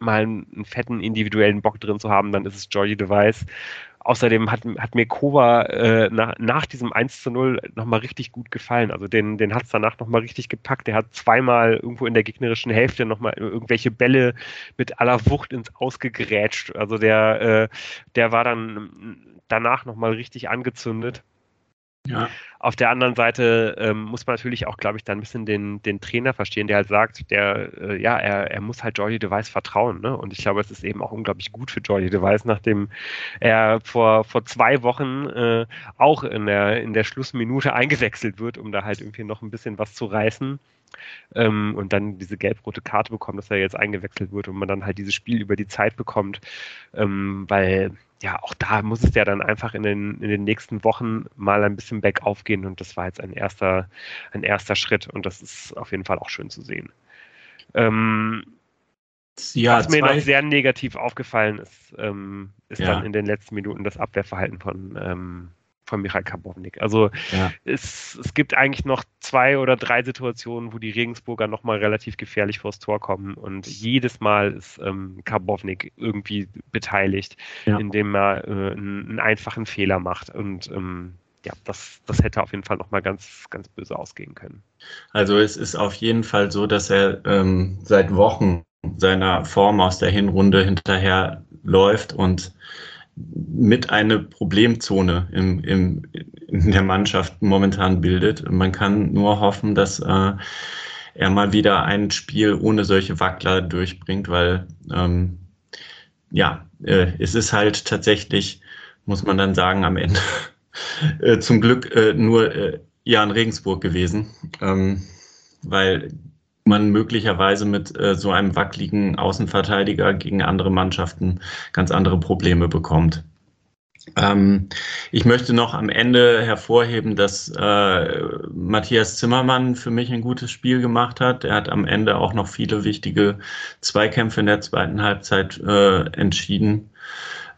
mal einen fetten individuellen Bock drin zu haben, dann ist es Georgie Device. Außerdem hat, hat mir Kova äh, nach, nach diesem 1 zu 0 nochmal richtig gut gefallen. Also den, den hat es danach nochmal richtig gepackt. Der hat zweimal irgendwo in der gegnerischen Hälfte nochmal irgendwelche Bälle mit aller Wucht ins Ausgegrätscht. Also der, äh, der war dann danach nochmal richtig angezündet. Ja. Auf der anderen Seite ähm, muss man natürlich auch, glaube ich, da ein bisschen den, den Trainer verstehen, der halt sagt, der, äh, ja, er, er muss halt Jordi Device vertrauen. Ne? Und ich glaube, es ist eben auch unglaublich gut für Jordi Device, nachdem er vor, vor zwei Wochen äh, auch in der, in der Schlussminute eingewechselt wird, um da halt irgendwie noch ein bisschen was zu reißen. Ähm, und dann diese gelb-rote Karte bekommt, dass er jetzt eingewechselt wird und man dann halt dieses Spiel über die Zeit bekommt, ähm, weil ja, auch da muss es ja dann einfach in den, in den nächsten Wochen mal ein bisschen bergauf gehen und das war jetzt ein erster, ein erster Schritt und das ist auf jeden Fall auch schön zu sehen. Ähm, ja, was mir noch sehr negativ aufgefallen ist, ähm, ist ja. dann in den letzten Minuten das Abwehrverhalten von, ähm, von Michael Karbovnik. Also ja. es, es gibt eigentlich noch zwei oder drei Situationen, wo die Regensburger nochmal relativ gefährlich vors Tor kommen und jedes Mal ist ähm, Karbovnik irgendwie beteiligt, ja. indem er äh, einen, einen, einfachen Fehler macht und ähm, ja, das, das hätte auf jeden Fall nochmal ganz, ganz böse ausgehen können. Also es ist auf jeden Fall so, dass er ähm, seit Wochen seiner Form aus der Hinrunde hinterher läuft und mit eine Problemzone im, im, in der Mannschaft momentan bildet. Man kann nur hoffen, dass äh, er mal wieder ein Spiel ohne solche Wackler durchbringt, weil ähm, ja, äh, es ist halt tatsächlich, muss man dann sagen, am Ende äh, zum Glück äh, nur äh, Jan Regensburg gewesen, ähm, weil man möglicherweise mit äh, so einem wackeligen Außenverteidiger gegen andere Mannschaften ganz andere Probleme bekommt. Ähm, ich möchte noch am Ende hervorheben, dass äh, Matthias Zimmermann für mich ein gutes Spiel gemacht hat. Er hat am Ende auch noch viele wichtige Zweikämpfe in der zweiten Halbzeit äh, entschieden.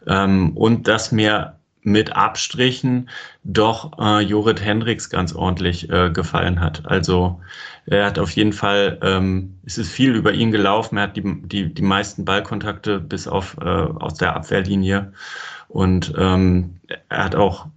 Ähm, und dass mir mit Abstrichen doch äh, Jorit Hendricks ganz ordentlich äh, gefallen hat. Also er hat auf jeden Fall, ähm, es ist viel über ihn gelaufen. Er hat die, die, die meisten Ballkontakte bis auf äh, aus der Abwehrlinie. Und ähm, er hat auch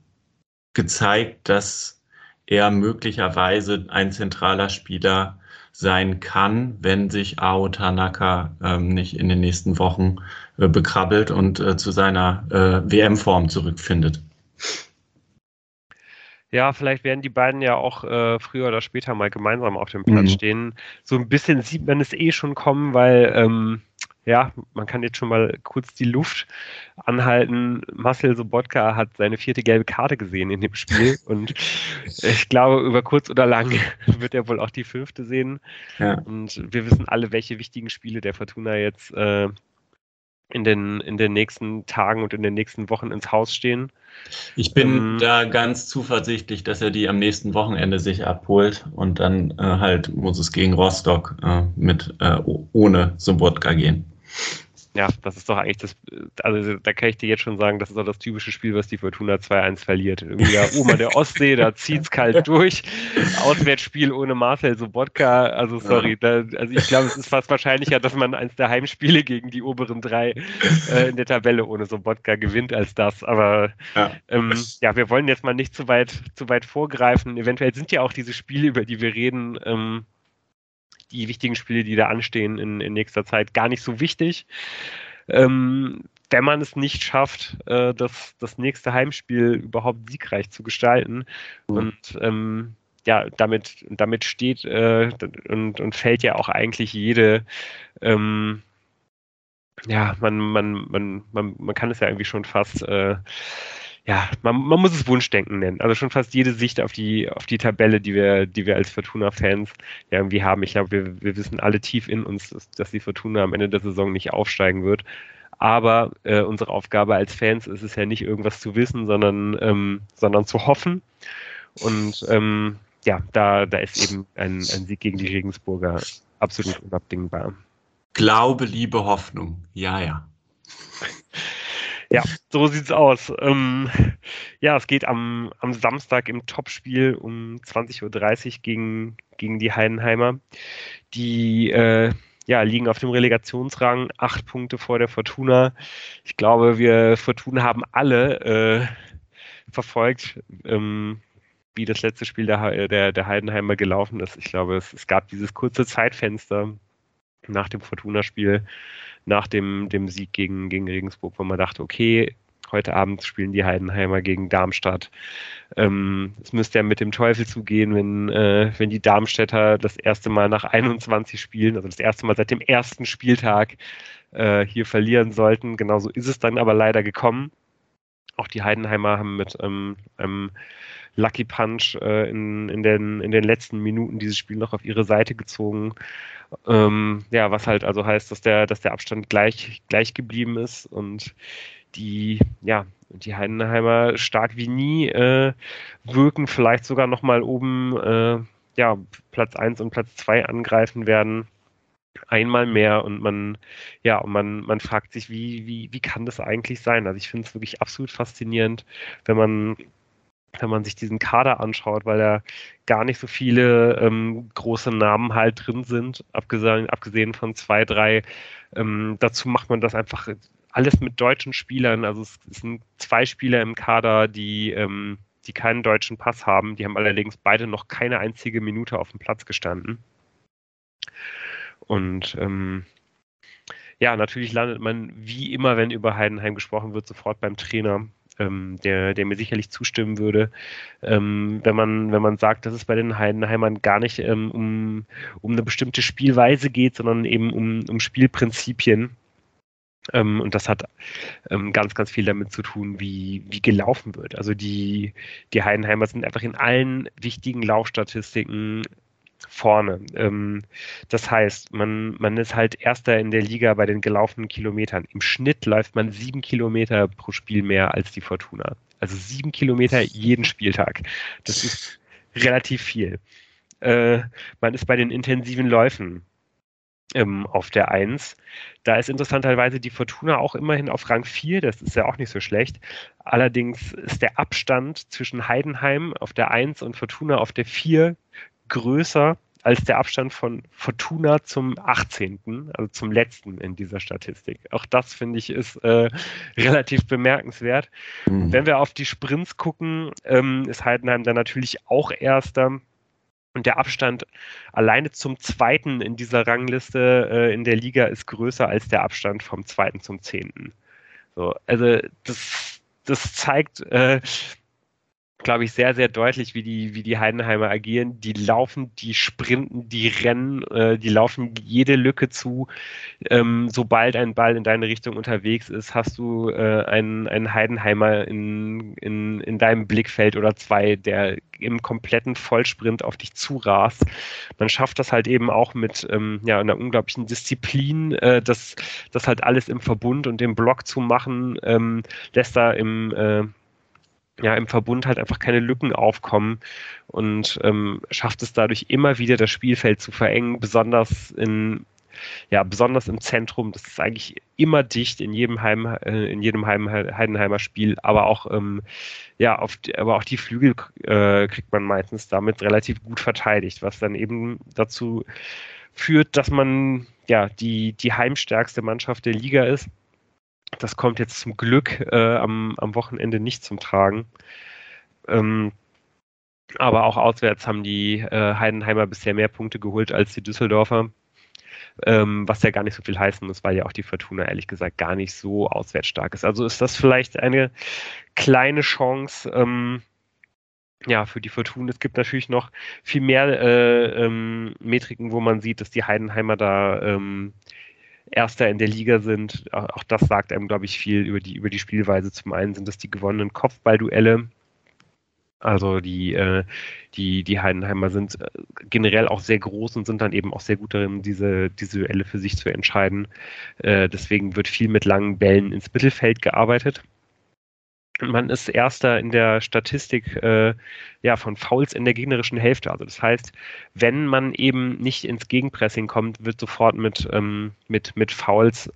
gezeigt, dass er möglicherweise ein zentraler Spieler sein kann, wenn sich Ao Tanaka ähm, nicht in den nächsten Wochen bekrabbelt und äh, zu seiner äh, WM-Form zurückfindet. Ja, vielleicht werden die beiden ja auch äh, früher oder später mal gemeinsam auf dem Platz mhm. stehen. So ein bisschen sieht man es eh schon kommen, weil ähm, ja, man kann jetzt schon mal kurz die Luft anhalten. Marcel Sobotka hat seine vierte gelbe Karte gesehen in dem Spiel und ich glaube, über kurz oder lang wird er wohl auch die fünfte sehen. Ja. Und wir wissen alle, welche wichtigen Spiele der Fortuna jetzt äh, in, den, in den nächsten Tagen und in den nächsten Wochen ins Haus stehen. Ich bin ähm, da ganz zuversichtlich, dass er die am nächsten Wochenende sich abholt und dann äh, halt muss es gegen Rostock äh, mit äh, ohne Sobotka gehen ja, das ist doch eigentlich das, also da kann ich dir jetzt schon sagen, das ist doch das typische Spiel, was die Fortuna 2-1 verliert. Irgendwie ja, Oma der Ostsee, da zieht's kalt durch. Auswärtsspiel ohne Marcel Sobotka, also sorry, da, also ich glaube, es ist fast wahrscheinlicher, dass man eins der Heimspiele gegen die oberen drei äh, in der Tabelle ohne Sobotka gewinnt als das. Aber ja. Ähm, ja, wir wollen jetzt mal nicht zu weit, zu weit vorgreifen. Eventuell sind ja auch diese Spiele, über die wir reden, ähm, die wichtigen Spiele, die da anstehen in, in nächster Zeit, gar nicht so wichtig. Ähm, wenn man es nicht schafft, äh, das, das nächste Heimspiel überhaupt siegreich zu gestalten. Mhm. Und ähm, ja, damit, damit steht äh, und, und fällt ja auch eigentlich jede, ähm, ja, man, man, man, man, man kann es ja irgendwie schon fast äh, ja, man, man muss es Wunschdenken nennen. Also schon fast jede Sicht auf die, auf die Tabelle, die wir, die wir als Fortuna-Fans irgendwie haben. Ich glaube, wir, wir wissen alle tief in uns, dass, dass die Fortuna am Ende der Saison nicht aufsteigen wird. Aber äh, unsere Aufgabe als Fans ist es ja nicht irgendwas zu wissen, sondern, ähm, sondern zu hoffen. Und ähm, ja, da, da ist eben ein, ein Sieg gegen die Regensburger absolut unabdingbar. Glaube, Liebe, Hoffnung. Ja, ja. Ja, so sieht's aus. Ähm, ja, es geht am, am Samstag im Topspiel um 20.30 Uhr gegen, gegen die Heidenheimer. Die äh, ja, liegen auf dem Relegationsrang, acht Punkte vor der Fortuna. Ich glaube, wir Fortuna haben alle äh, verfolgt, ähm, wie das letzte Spiel der, der, der Heidenheimer gelaufen ist. Ich glaube, es, es gab dieses kurze Zeitfenster nach dem Fortuna-Spiel, nach dem, dem Sieg gegen, gegen Regensburg, wo man dachte, okay, heute Abend spielen die Heidenheimer gegen Darmstadt. Ähm, es müsste ja mit dem Teufel zugehen, wenn, äh, wenn die Darmstädter das erste Mal nach 21 Spielen, also das erste Mal seit dem ersten Spieltag äh, hier verlieren sollten. Genauso ist es dann aber leider gekommen. Auch die Heidenheimer haben mit ähm, einem Lucky Punch äh, in, in, den, in den letzten Minuten dieses Spiel noch auf ihre Seite gezogen. Ähm, ja, was halt also heißt, dass der, dass der Abstand gleich, gleich geblieben ist und die, ja, die Heidenheimer stark wie nie äh, wirken, vielleicht sogar nochmal oben äh, ja, Platz 1 und Platz 2 angreifen werden. Einmal mehr und man, ja, und man, man fragt sich, wie, wie, wie kann das eigentlich sein? Also ich finde es wirklich absolut faszinierend, wenn man wenn man sich diesen Kader anschaut, weil da gar nicht so viele ähm, große Namen halt drin sind, abgesehen, abgesehen von zwei, drei. Ähm, dazu macht man das einfach alles mit deutschen Spielern. Also es, es sind zwei Spieler im Kader, die, ähm, die keinen deutschen Pass haben. Die haben allerdings beide noch keine einzige Minute auf dem Platz gestanden. Und ähm, ja, natürlich landet man wie immer, wenn über Heidenheim gesprochen wird, sofort beim Trainer ähm, der, der mir sicherlich zustimmen würde, ähm, wenn man, wenn man sagt, dass es bei den Heidenheimern gar nicht ähm, um, um eine bestimmte Spielweise geht, sondern eben um, um Spielprinzipien. Ähm, und das hat ähm, ganz, ganz viel damit zu tun, wie, wie gelaufen wird. Also die, die Heidenheimer sind einfach in allen wichtigen Laufstatistiken vorne. Ähm, das heißt, man, man ist halt Erster in der Liga bei den gelaufenen Kilometern. Im Schnitt läuft man sieben Kilometer pro Spiel mehr als die Fortuna. Also sieben Kilometer jeden Spieltag. Das ist relativ viel. Äh, man ist bei den intensiven Läufen ähm, auf der 1. Da ist interessanterweise die Fortuna auch immerhin auf Rang 4, das ist ja auch nicht so schlecht. Allerdings ist der Abstand zwischen Heidenheim auf der 1 und Fortuna auf der 4 größer als der Abstand von Fortuna zum 18., also zum letzten in dieser Statistik. Auch das finde ich ist äh, relativ bemerkenswert. Mhm. Wenn wir auf die Sprints gucken, ähm, ist Heidenheim dann natürlich auch Erster. Und der Abstand alleine zum zweiten in dieser Rangliste äh, in der Liga ist größer als der Abstand vom zweiten zum zehnten. So, also das, das zeigt, äh, glaube ich, sehr, sehr deutlich, wie die, wie die Heidenheimer agieren. Die laufen, die sprinten, die rennen, äh, die laufen jede Lücke zu. Ähm, sobald ein Ball in deine Richtung unterwegs ist, hast du äh, einen, einen Heidenheimer in, in, in deinem Blickfeld oder zwei, der im kompletten Vollsprint auf dich zurast. Man schafft das halt eben auch mit ähm, ja, einer unglaublichen Disziplin, äh, das, das halt alles im Verbund und im Block zu machen, ähm, lässt da im äh, ja, im Verbund halt einfach keine Lücken aufkommen und ähm, schafft es dadurch immer wieder das Spielfeld zu verengen, besonders in ja, besonders im Zentrum, das ist eigentlich immer dicht in jedem Heim, äh, in jedem Heim, Heidenheimer Spiel, aber auch, ähm, ja, auf die, aber auch die Flügel äh, kriegt man meistens damit relativ gut verteidigt, was dann eben dazu führt, dass man ja die, die heimstärkste Mannschaft der Liga ist das kommt jetzt zum Glück äh, am, am Wochenende nicht zum Tragen. Ähm, aber auch auswärts haben die äh, Heidenheimer bisher mehr Punkte geholt als die Düsseldorfer. Ähm, was ja gar nicht so viel heißen muss, weil ja auch die Fortuna ehrlich gesagt gar nicht so auswärts stark ist. Also ist das vielleicht eine kleine Chance, ähm, ja, für die Fortuna. Es gibt natürlich noch viel mehr äh, ähm, Metriken, wo man sieht, dass die Heidenheimer da ähm, Erster in der Liga sind. Auch das sagt einem, glaube ich, viel über die, über die Spielweise. Zum einen sind das die gewonnenen Kopfballduelle. Also die, äh, die, die Heidenheimer sind äh, generell auch sehr groß und sind dann eben auch sehr gut darin, diese, diese Duelle für sich zu entscheiden. Äh, deswegen wird viel mit langen Bällen ins Mittelfeld gearbeitet man ist Erster in der Statistik äh, ja, von Fouls in der gegnerischen Hälfte. Also das heißt, wenn man eben nicht ins Gegenpressing kommt, wird sofort mit, ähm, mit, mit Fouls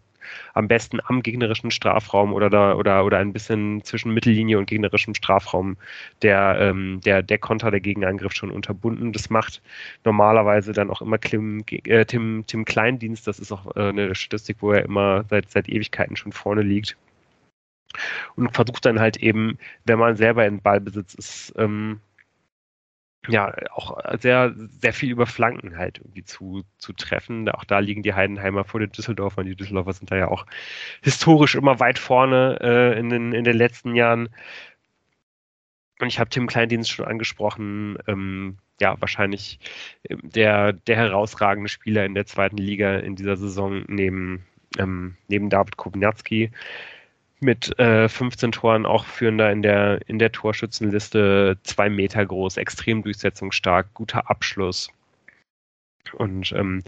am besten am gegnerischen Strafraum oder da, oder oder ein bisschen zwischen Mittellinie und gegnerischem Strafraum der ähm, der der Konter der Gegenangriff schon unterbunden. Das macht normalerweise dann auch immer Tim äh, Tim, Tim Kleindienst. Das ist auch äh, eine Statistik, wo er immer seit seit Ewigkeiten schon vorne liegt und versucht dann halt eben, wenn man selber in Ballbesitz ist, ähm, ja, auch sehr, sehr viel über Flanken halt irgendwie zu, zu treffen. Auch da liegen die Heidenheimer vor den Düsseldorfern. Die Düsseldorfer sind da ja auch historisch immer weit vorne äh, in, den, in den letzten Jahren. Und ich habe Tim Kleindienst schon angesprochen, ähm, ja, wahrscheinlich ähm, der, der herausragende Spieler in der zweiten Liga in dieser Saison neben, ähm, neben David Kobniatski mit äh, 15 Toren auch führender in der, in der Torschützenliste, zwei Meter groß, extrem durchsetzungsstark, guter Abschluss. Und ähm,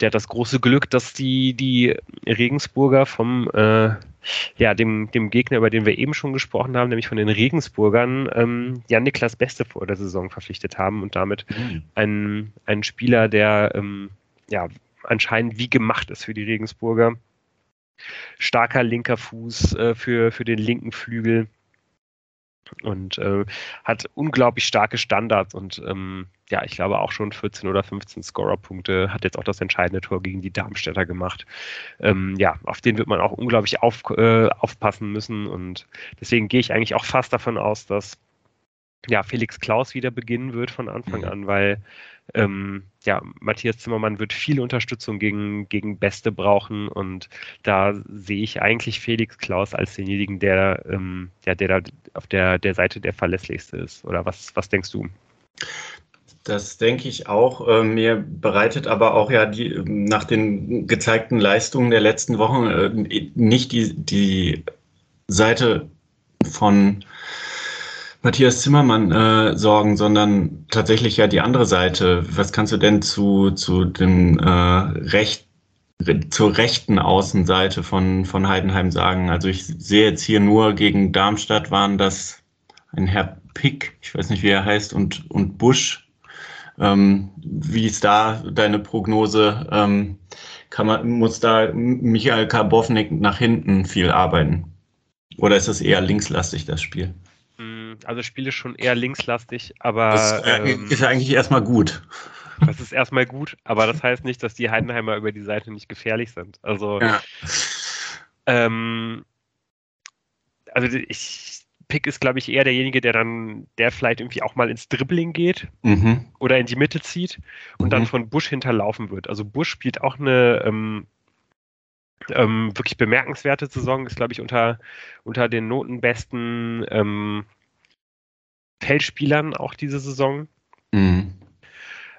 der hat das große Glück, dass die, die Regensburger vom, äh, ja, dem, dem Gegner, über den wir eben schon gesprochen haben, nämlich von den Regensburgern, ähm, ja, Niklas Beste vor der Saison verpflichtet haben und damit mhm. einen, einen Spieler, der ähm, ja, anscheinend wie gemacht ist für die Regensburger starker linker Fuß äh, für, für den linken Flügel und äh, hat unglaublich starke Standards und ähm, ja, ich glaube auch schon 14 oder 15 Scorerpunkte, hat jetzt auch das entscheidende Tor gegen die Darmstädter gemacht. Ähm, ja, auf den wird man auch unglaublich auf, äh, aufpassen müssen und deswegen gehe ich eigentlich auch fast davon aus, dass ja, Felix Klaus wieder beginnen wird von Anfang mhm. an, weil ähm, ja, Matthias Zimmermann wird viel Unterstützung gegen, gegen Beste brauchen und da sehe ich eigentlich Felix Klaus als denjenigen, der, ähm, der, der da auf der, der Seite der verlässlichste ist. Oder was, was denkst du? Das denke ich auch. Äh, mir bereitet aber auch ja die nach den gezeigten Leistungen der letzten Wochen äh, nicht die, die Seite von Matthias Zimmermann äh, sorgen, sondern tatsächlich ja die andere Seite. Was kannst du denn zu, zu dem äh, Recht, zur rechten Außenseite von, von Heidenheim sagen? Also ich sehe jetzt hier nur gegen Darmstadt waren das ein Herr Pick, ich weiß nicht, wie er heißt, und, und Busch. Ähm, wie ist da deine Prognose? Ähm, kann man, muss da Michael Karbovnik nach hinten viel arbeiten? Oder ist das eher linkslastig, das Spiel? Also Spiel ist schon eher linkslastig, aber. Das ähm, ist ja eigentlich erstmal gut. Das ist erstmal gut, aber das heißt nicht, dass die Heidenheimer über die Seite nicht gefährlich sind. Also, ja. ähm, also ich, Pick ist, glaube ich, eher derjenige, der dann, der vielleicht irgendwie auch mal ins Dribbling geht mhm. oder in die Mitte zieht und mhm. dann von Busch hinterlaufen wird. Also Busch spielt auch eine ähm, ähm, wirklich bemerkenswerte Saison, ist, glaube ich, unter, unter den Notenbesten ähm, Feldspielern auch diese Saison. Mhm.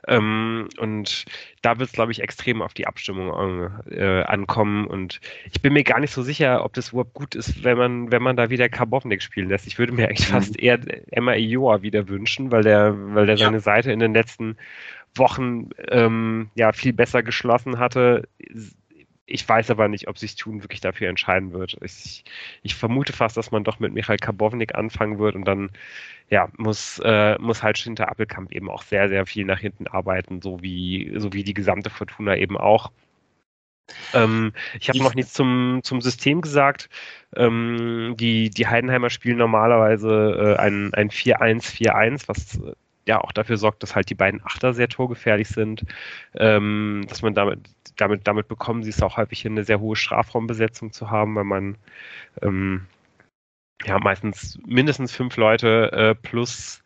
Ähm, und da wird es, glaube ich, extrem auf die Abstimmung äh, ankommen. Und ich bin mir gar nicht so sicher, ob das überhaupt gut ist, wenn man, wenn man da wieder Karbovnik spielen lässt. Ich würde mir eigentlich mhm. fast eher Emma Ioa wieder wünschen, weil der, weil der ja. seine Seite in den letzten Wochen ähm, ja viel besser geschlossen hatte. Ich weiß aber nicht, ob sich Tun wirklich dafür entscheiden wird. Ich, ich, vermute fast, dass man doch mit Michael Karbovnik anfangen wird und dann ja, muss, äh, muss halt hinter Appelkamp eben auch sehr, sehr viel nach hinten arbeiten, so wie, so wie die gesamte Fortuna eben auch. Ähm, ich habe noch nichts zum, zum System gesagt. Ähm, die, die Heidenheimer spielen normalerweise äh, ein, ein 4-1-4-1, was ja auch dafür sorgt, dass halt die beiden Achter sehr torgefährlich sind, ähm, dass man damit, damit, damit bekommen sie es auch häufig hin, eine sehr hohe Strafraumbesetzung zu haben, weil man ähm, ja meistens mindestens fünf Leute äh, plus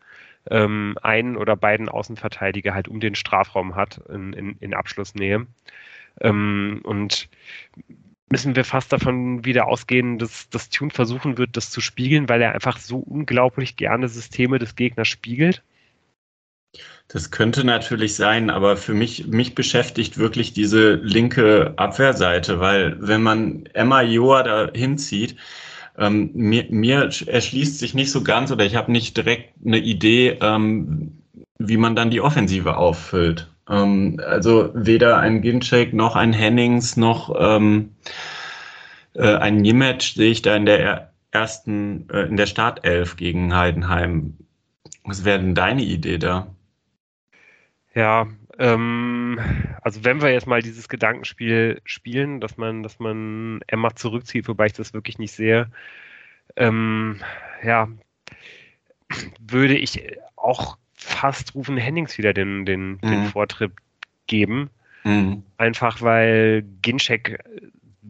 ähm, einen oder beiden Außenverteidiger halt um den Strafraum hat in, in, in Abschlussnähe. Ähm, und müssen wir fast davon wieder ausgehen, dass das Tune versuchen wird, das zu spiegeln, weil er einfach so unglaublich gerne Systeme des Gegners spiegelt. Das könnte natürlich sein, aber für mich, mich beschäftigt wirklich diese linke Abwehrseite, weil wenn man Emma Joa da hinzieht, ähm, mir, mir erschließt sich nicht so ganz oder ich habe nicht direkt eine Idee, ähm, wie man dann die Offensive auffüllt. Ähm, also weder ein Ginchek noch ein Hennings noch ähm, äh, ein Nimetsch sehe ich da in der ersten, äh, in der Startelf gegen Heidenheim. Was wäre denn deine Idee da? Ja, ähm, also wenn wir jetzt mal dieses Gedankenspiel spielen, dass man, dass man Emma zurückzieht, wobei ich das wirklich nicht sehe, ähm, ja, würde ich auch fast Rufen Hennings wieder den, den, mhm. den Vortritt geben. Mhm. Einfach weil Ginczek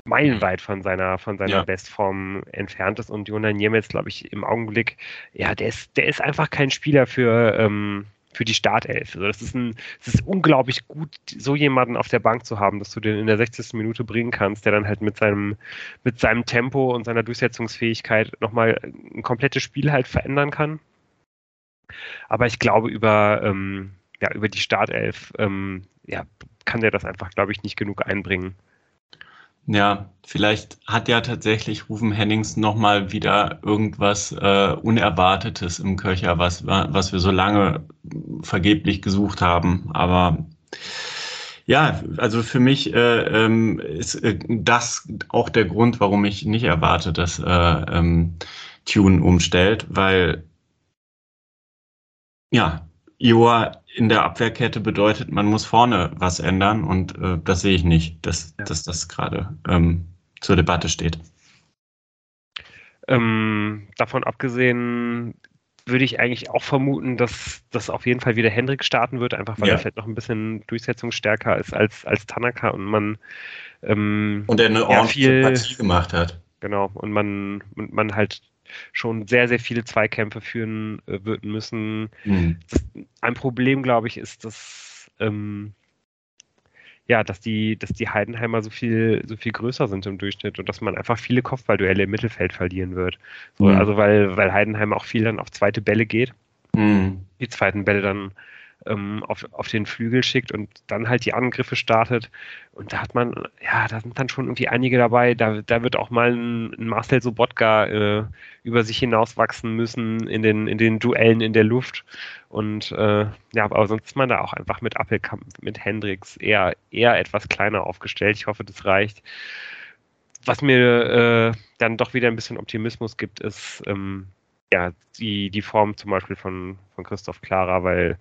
meilenweit von seiner, von seiner ja. Bestform entfernt ist und Jonan Niemetz, glaube ich, im Augenblick, ja, der ist, der ist einfach kein Spieler für, ähm, für die Startelf. Also das ist ein, es ist unglaublich gut, so jemanden auf der Bank zu haben, dass du den in der 60. Minute bringen kannst, der dann halt mit seinem, mit seinem Tempo und seiner Durchsetzungsfähigkeit nochmal ein komplettes Spiel halt verändern kann. Aber ich glaube, über, ähm, ja, über die Startelf ähm, ja, kann der das einfach, glaube ich, nicht genug einbringen. Ja, vielleicht hat ja tatsächlich Rufen Hennings nochmal wieder irgendwas äh, Unerwartetes im Köcher, was, was wir so lange vergeblich gesucht haben. Aber ja, also für mich äh, ähm, ist äh, das auch der Grund, warum ich nicht erwarte, dass äh, ähm, Tune umstellt, weil ja, Iowa in der Abwehrkette bedeutet, man muss vorne was ändern und äh, das sehe ich nicht, dass, ja. dass das gerade ähm, zur Debatte steht. Ähm, davon abgesehen würde ich eigentlich auch vermuten, dass das auf jeden Fall wieder Hendrik starten wird, einfach weil ja. er vielleicht noch ein bisschen durchsetzungsstärker ist als, als Tanaka und man ähm, und er eine ordentliche Partie gemacht hat. Genau, und man, und man halt schon sehr, sehr viele Zweikämpfe führen äh, würden müssen. Mhm. Das, ein Problem, glaube ich, ist, dass ähm, ja, dass die, dass die Heidenheimer so viel, so viel größer sind im Durchschnitt und dass man einfach viele Kopfballduelle im Mittelfeld verlieren wird. So, mhm. Also weil, weil Heidenheim auch viel dann auf zweite Bälle geht. Mhm. Die zweiten Bälle dann ähm, auf, auf den Flügel schickt und dann halt die Angriffe startet. Und da hat man, ja, da sind dann schon irgendwie einige dabei. Da, da wird auch mal ein, ein Marcel Sobotka äh, über sich hinauswachsen müssen in den, in den Duellen in der Luft. Und äh, ja, aber sonst ist man da auch einfach mit Appelkamp, mit Hendricks eher, eher etwas kleiner aufgestellt. Ich hoffe, das reicht. Was mir äh, dann doch wieder ein bisschen Optimismus gibt, ist, ähm, ja, die, die Form zum Beispiel von, von Christoph Klara, weil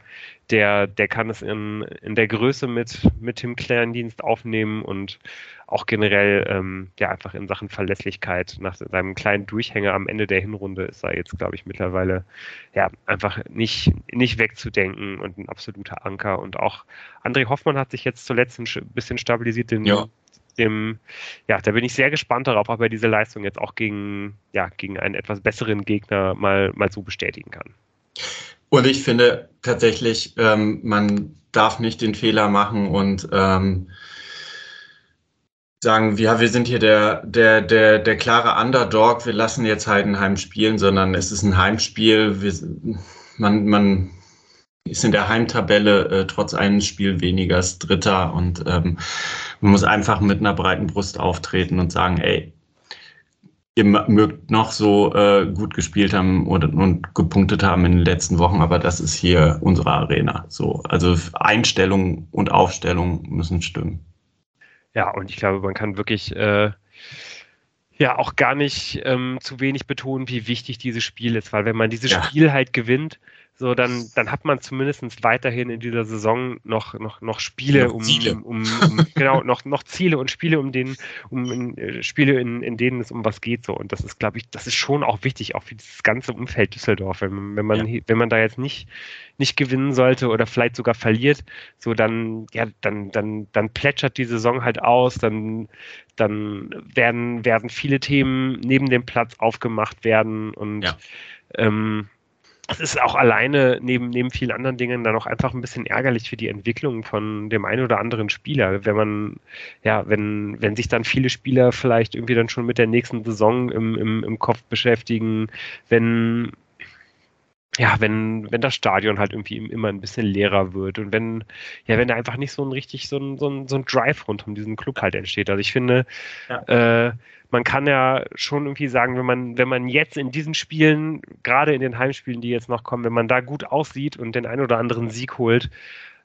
der, der kann es in, in der Größe mit, mit dem Klärendienst aufnehmen und auch generell ähm, ja einfach in Sachen Verlässlichkeit nach seinem kleinen Durchhänger am Ende der Hinrunde ist er jetzt, glaube ich, mittlerweile ja einfach nicht, nicht wegzudenken und ein absoluter Anker. Und auch André Hoffmann hat sich jetzt zuletzt ein bisschen stabilisiert, den, ja dem, ja, da bin ich sehr gespannt darauf, ob er diese Leistung jetzt auch gegen, ja, gegen einen etwas besseren Gegner mal, mal so bestätigen kann. Und ich finde tatsächlich, ähm, man darf nicht den Fehler machen und ähm, sagen, ja, wir sind hier der, der, der, der klare Underdog, wir lassen jetzt Heidenheim spielen, sondern es ist ein Heimspiel. Wir, man, man ist in der Heimtabelle äh, trotz eines Spiels weniger Dritter und ähm, man muss einfach mit einer breiten Brust auftreten und sagen, ey, ihr mögt noch so äh, gut gespielt haben und, und gepunktet haben in den letzten Wochen, aber das ist hier unsere Arena. So, also Einstellung und Aufstellung müssen stimmen. Ja, und ich glaube, man kann wirklich äh, ja auch gar nicht ähm, zu wenig betonen, wie wichtig dieses Spiel ist, weil wenn man dieses ja. Spiel halt gewinnt, so dann, dann hat man zumindest weiterhin in dieser Saison noch, noch, noch Spiele, noch um, um, um, genau, noch, noch Ziele und Spiele, um den, um in, äh, Spiele, in, in denen es um was geht. So. Und das ist, glaube ich, das ist schon auch wichtig, auch für dieses ganze Umfeld Düsseldorf. Wenn, wenn man, ja. wenn man da jetzt nicht, nicht gewinnen sollte oder vielleicht sogar verliert, so dann, ja, dann, dann, dann plätschert die Saison halt aus, dann, dann werden, werden viele Themen neben dem Platz aufgemacht werden und ja. ähm, es ist auch alleine neben, neben vielen anderen Dingen dann auch einfach ein bisschen ärgerlich für die Entwicklung von dem einen oder anderen Spieler, wenn man, ja, wenn, wenn sich dann viele Spieler vielleicht irgendwie dann schon mit der nächsten Saison im, im, im Kopf beschäftigen, wenn, ja, wenn, wenn das Stadion halt irgendwie immer ein bisschen leerer wird und wenn, ja, wenn da einfach nicht so ein richtig, so ein, so ein, so ein Drive rund um diesen Club halt entsteht. Also ich finde, ja. äh, man kann ja schon irgendwie sagen, wenn man, wenn man jetzt in diesen Spielen, gerade in den Heimspielen, die jetzt noch kommen, wenn man da gut aussieht und den einen oder anderen Sieg holt,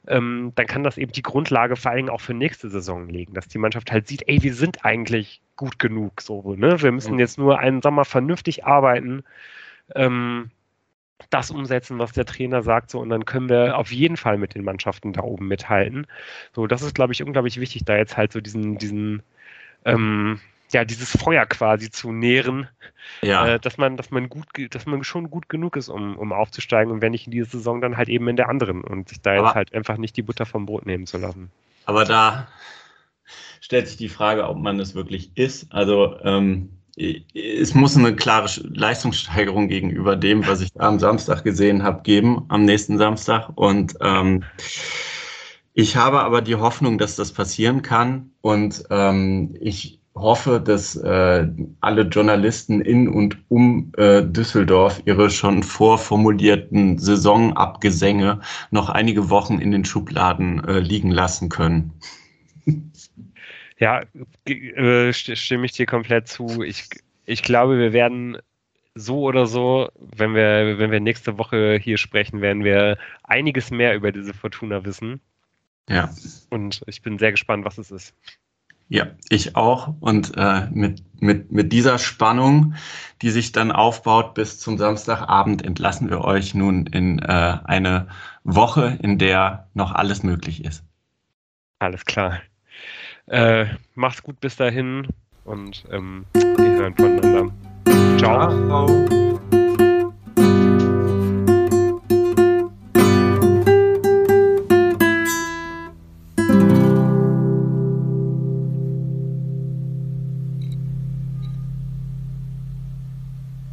ähm, dann kann das eben die Grundlage vor allen Dingen auch für nächste Saison legen, dass die Mannschaft halt sieht, ey, wir sind eigentlich gut genug, so, ne? Wir müssen jetzt nur einen Sommer vernünftig arbeiten, ähm, das umsetzen, was der Trainer sagt, so, und dann können wir auf jeden Fall mit den Mannschaften da oben mithalten. So, das ist, glaube ich, unglaublich wichtig, da jetzt halt so diesen, diesen, ähm, ja, dieses Feuer quasi zu nähren, ja. äh, dass man, dass man gut, dass man schon gut genug ist, um, um aufzusteigen und wenn nicht in dieser Saison, dann halt eben in der anderen und sich da aber, jetzt halt einfach nicht die Butter vom Brot nehmen zu lassen. Aber da stellt sich die Frage, ob man es wirklich ist. Also ähm, es muss eine klare Leistungssteigerung gegenüber dem, was ich am Samstag gesehen habe, geben, am nächsten Samstag. Und ähm, ich habe aber die Hoffnung, dass das passieren kann. Und ähm, ich hoffe, dass äh, alle Journalisten in und um äh, Düsseldorf ihre schon vorformulierten Saisonabgesänge noch einige Wochen in den Schubladen äh, liegen lassen können. Ja, äh, stimme ich dir komplett zu. Ich, ich glaube, wir werden so oder so, wenn wir, wenn wir nächste Woche hier sprechen, werden wir einiges mehr über diese Fortuna wissen. Ja. Und ich bin sehr gespannt, was es ist. Ja, ich auch. Und äh, mit, mit, mit dieser Spannung, die sich dann aufbaut bis zum Samstagabend, entlassen wir euch nun in äh, eine Woche, in der noch alles möglich ist. Alles klar. Äh, macht's gut bis dahin und ähm, wir hören voneinander. Ciao. Ciao.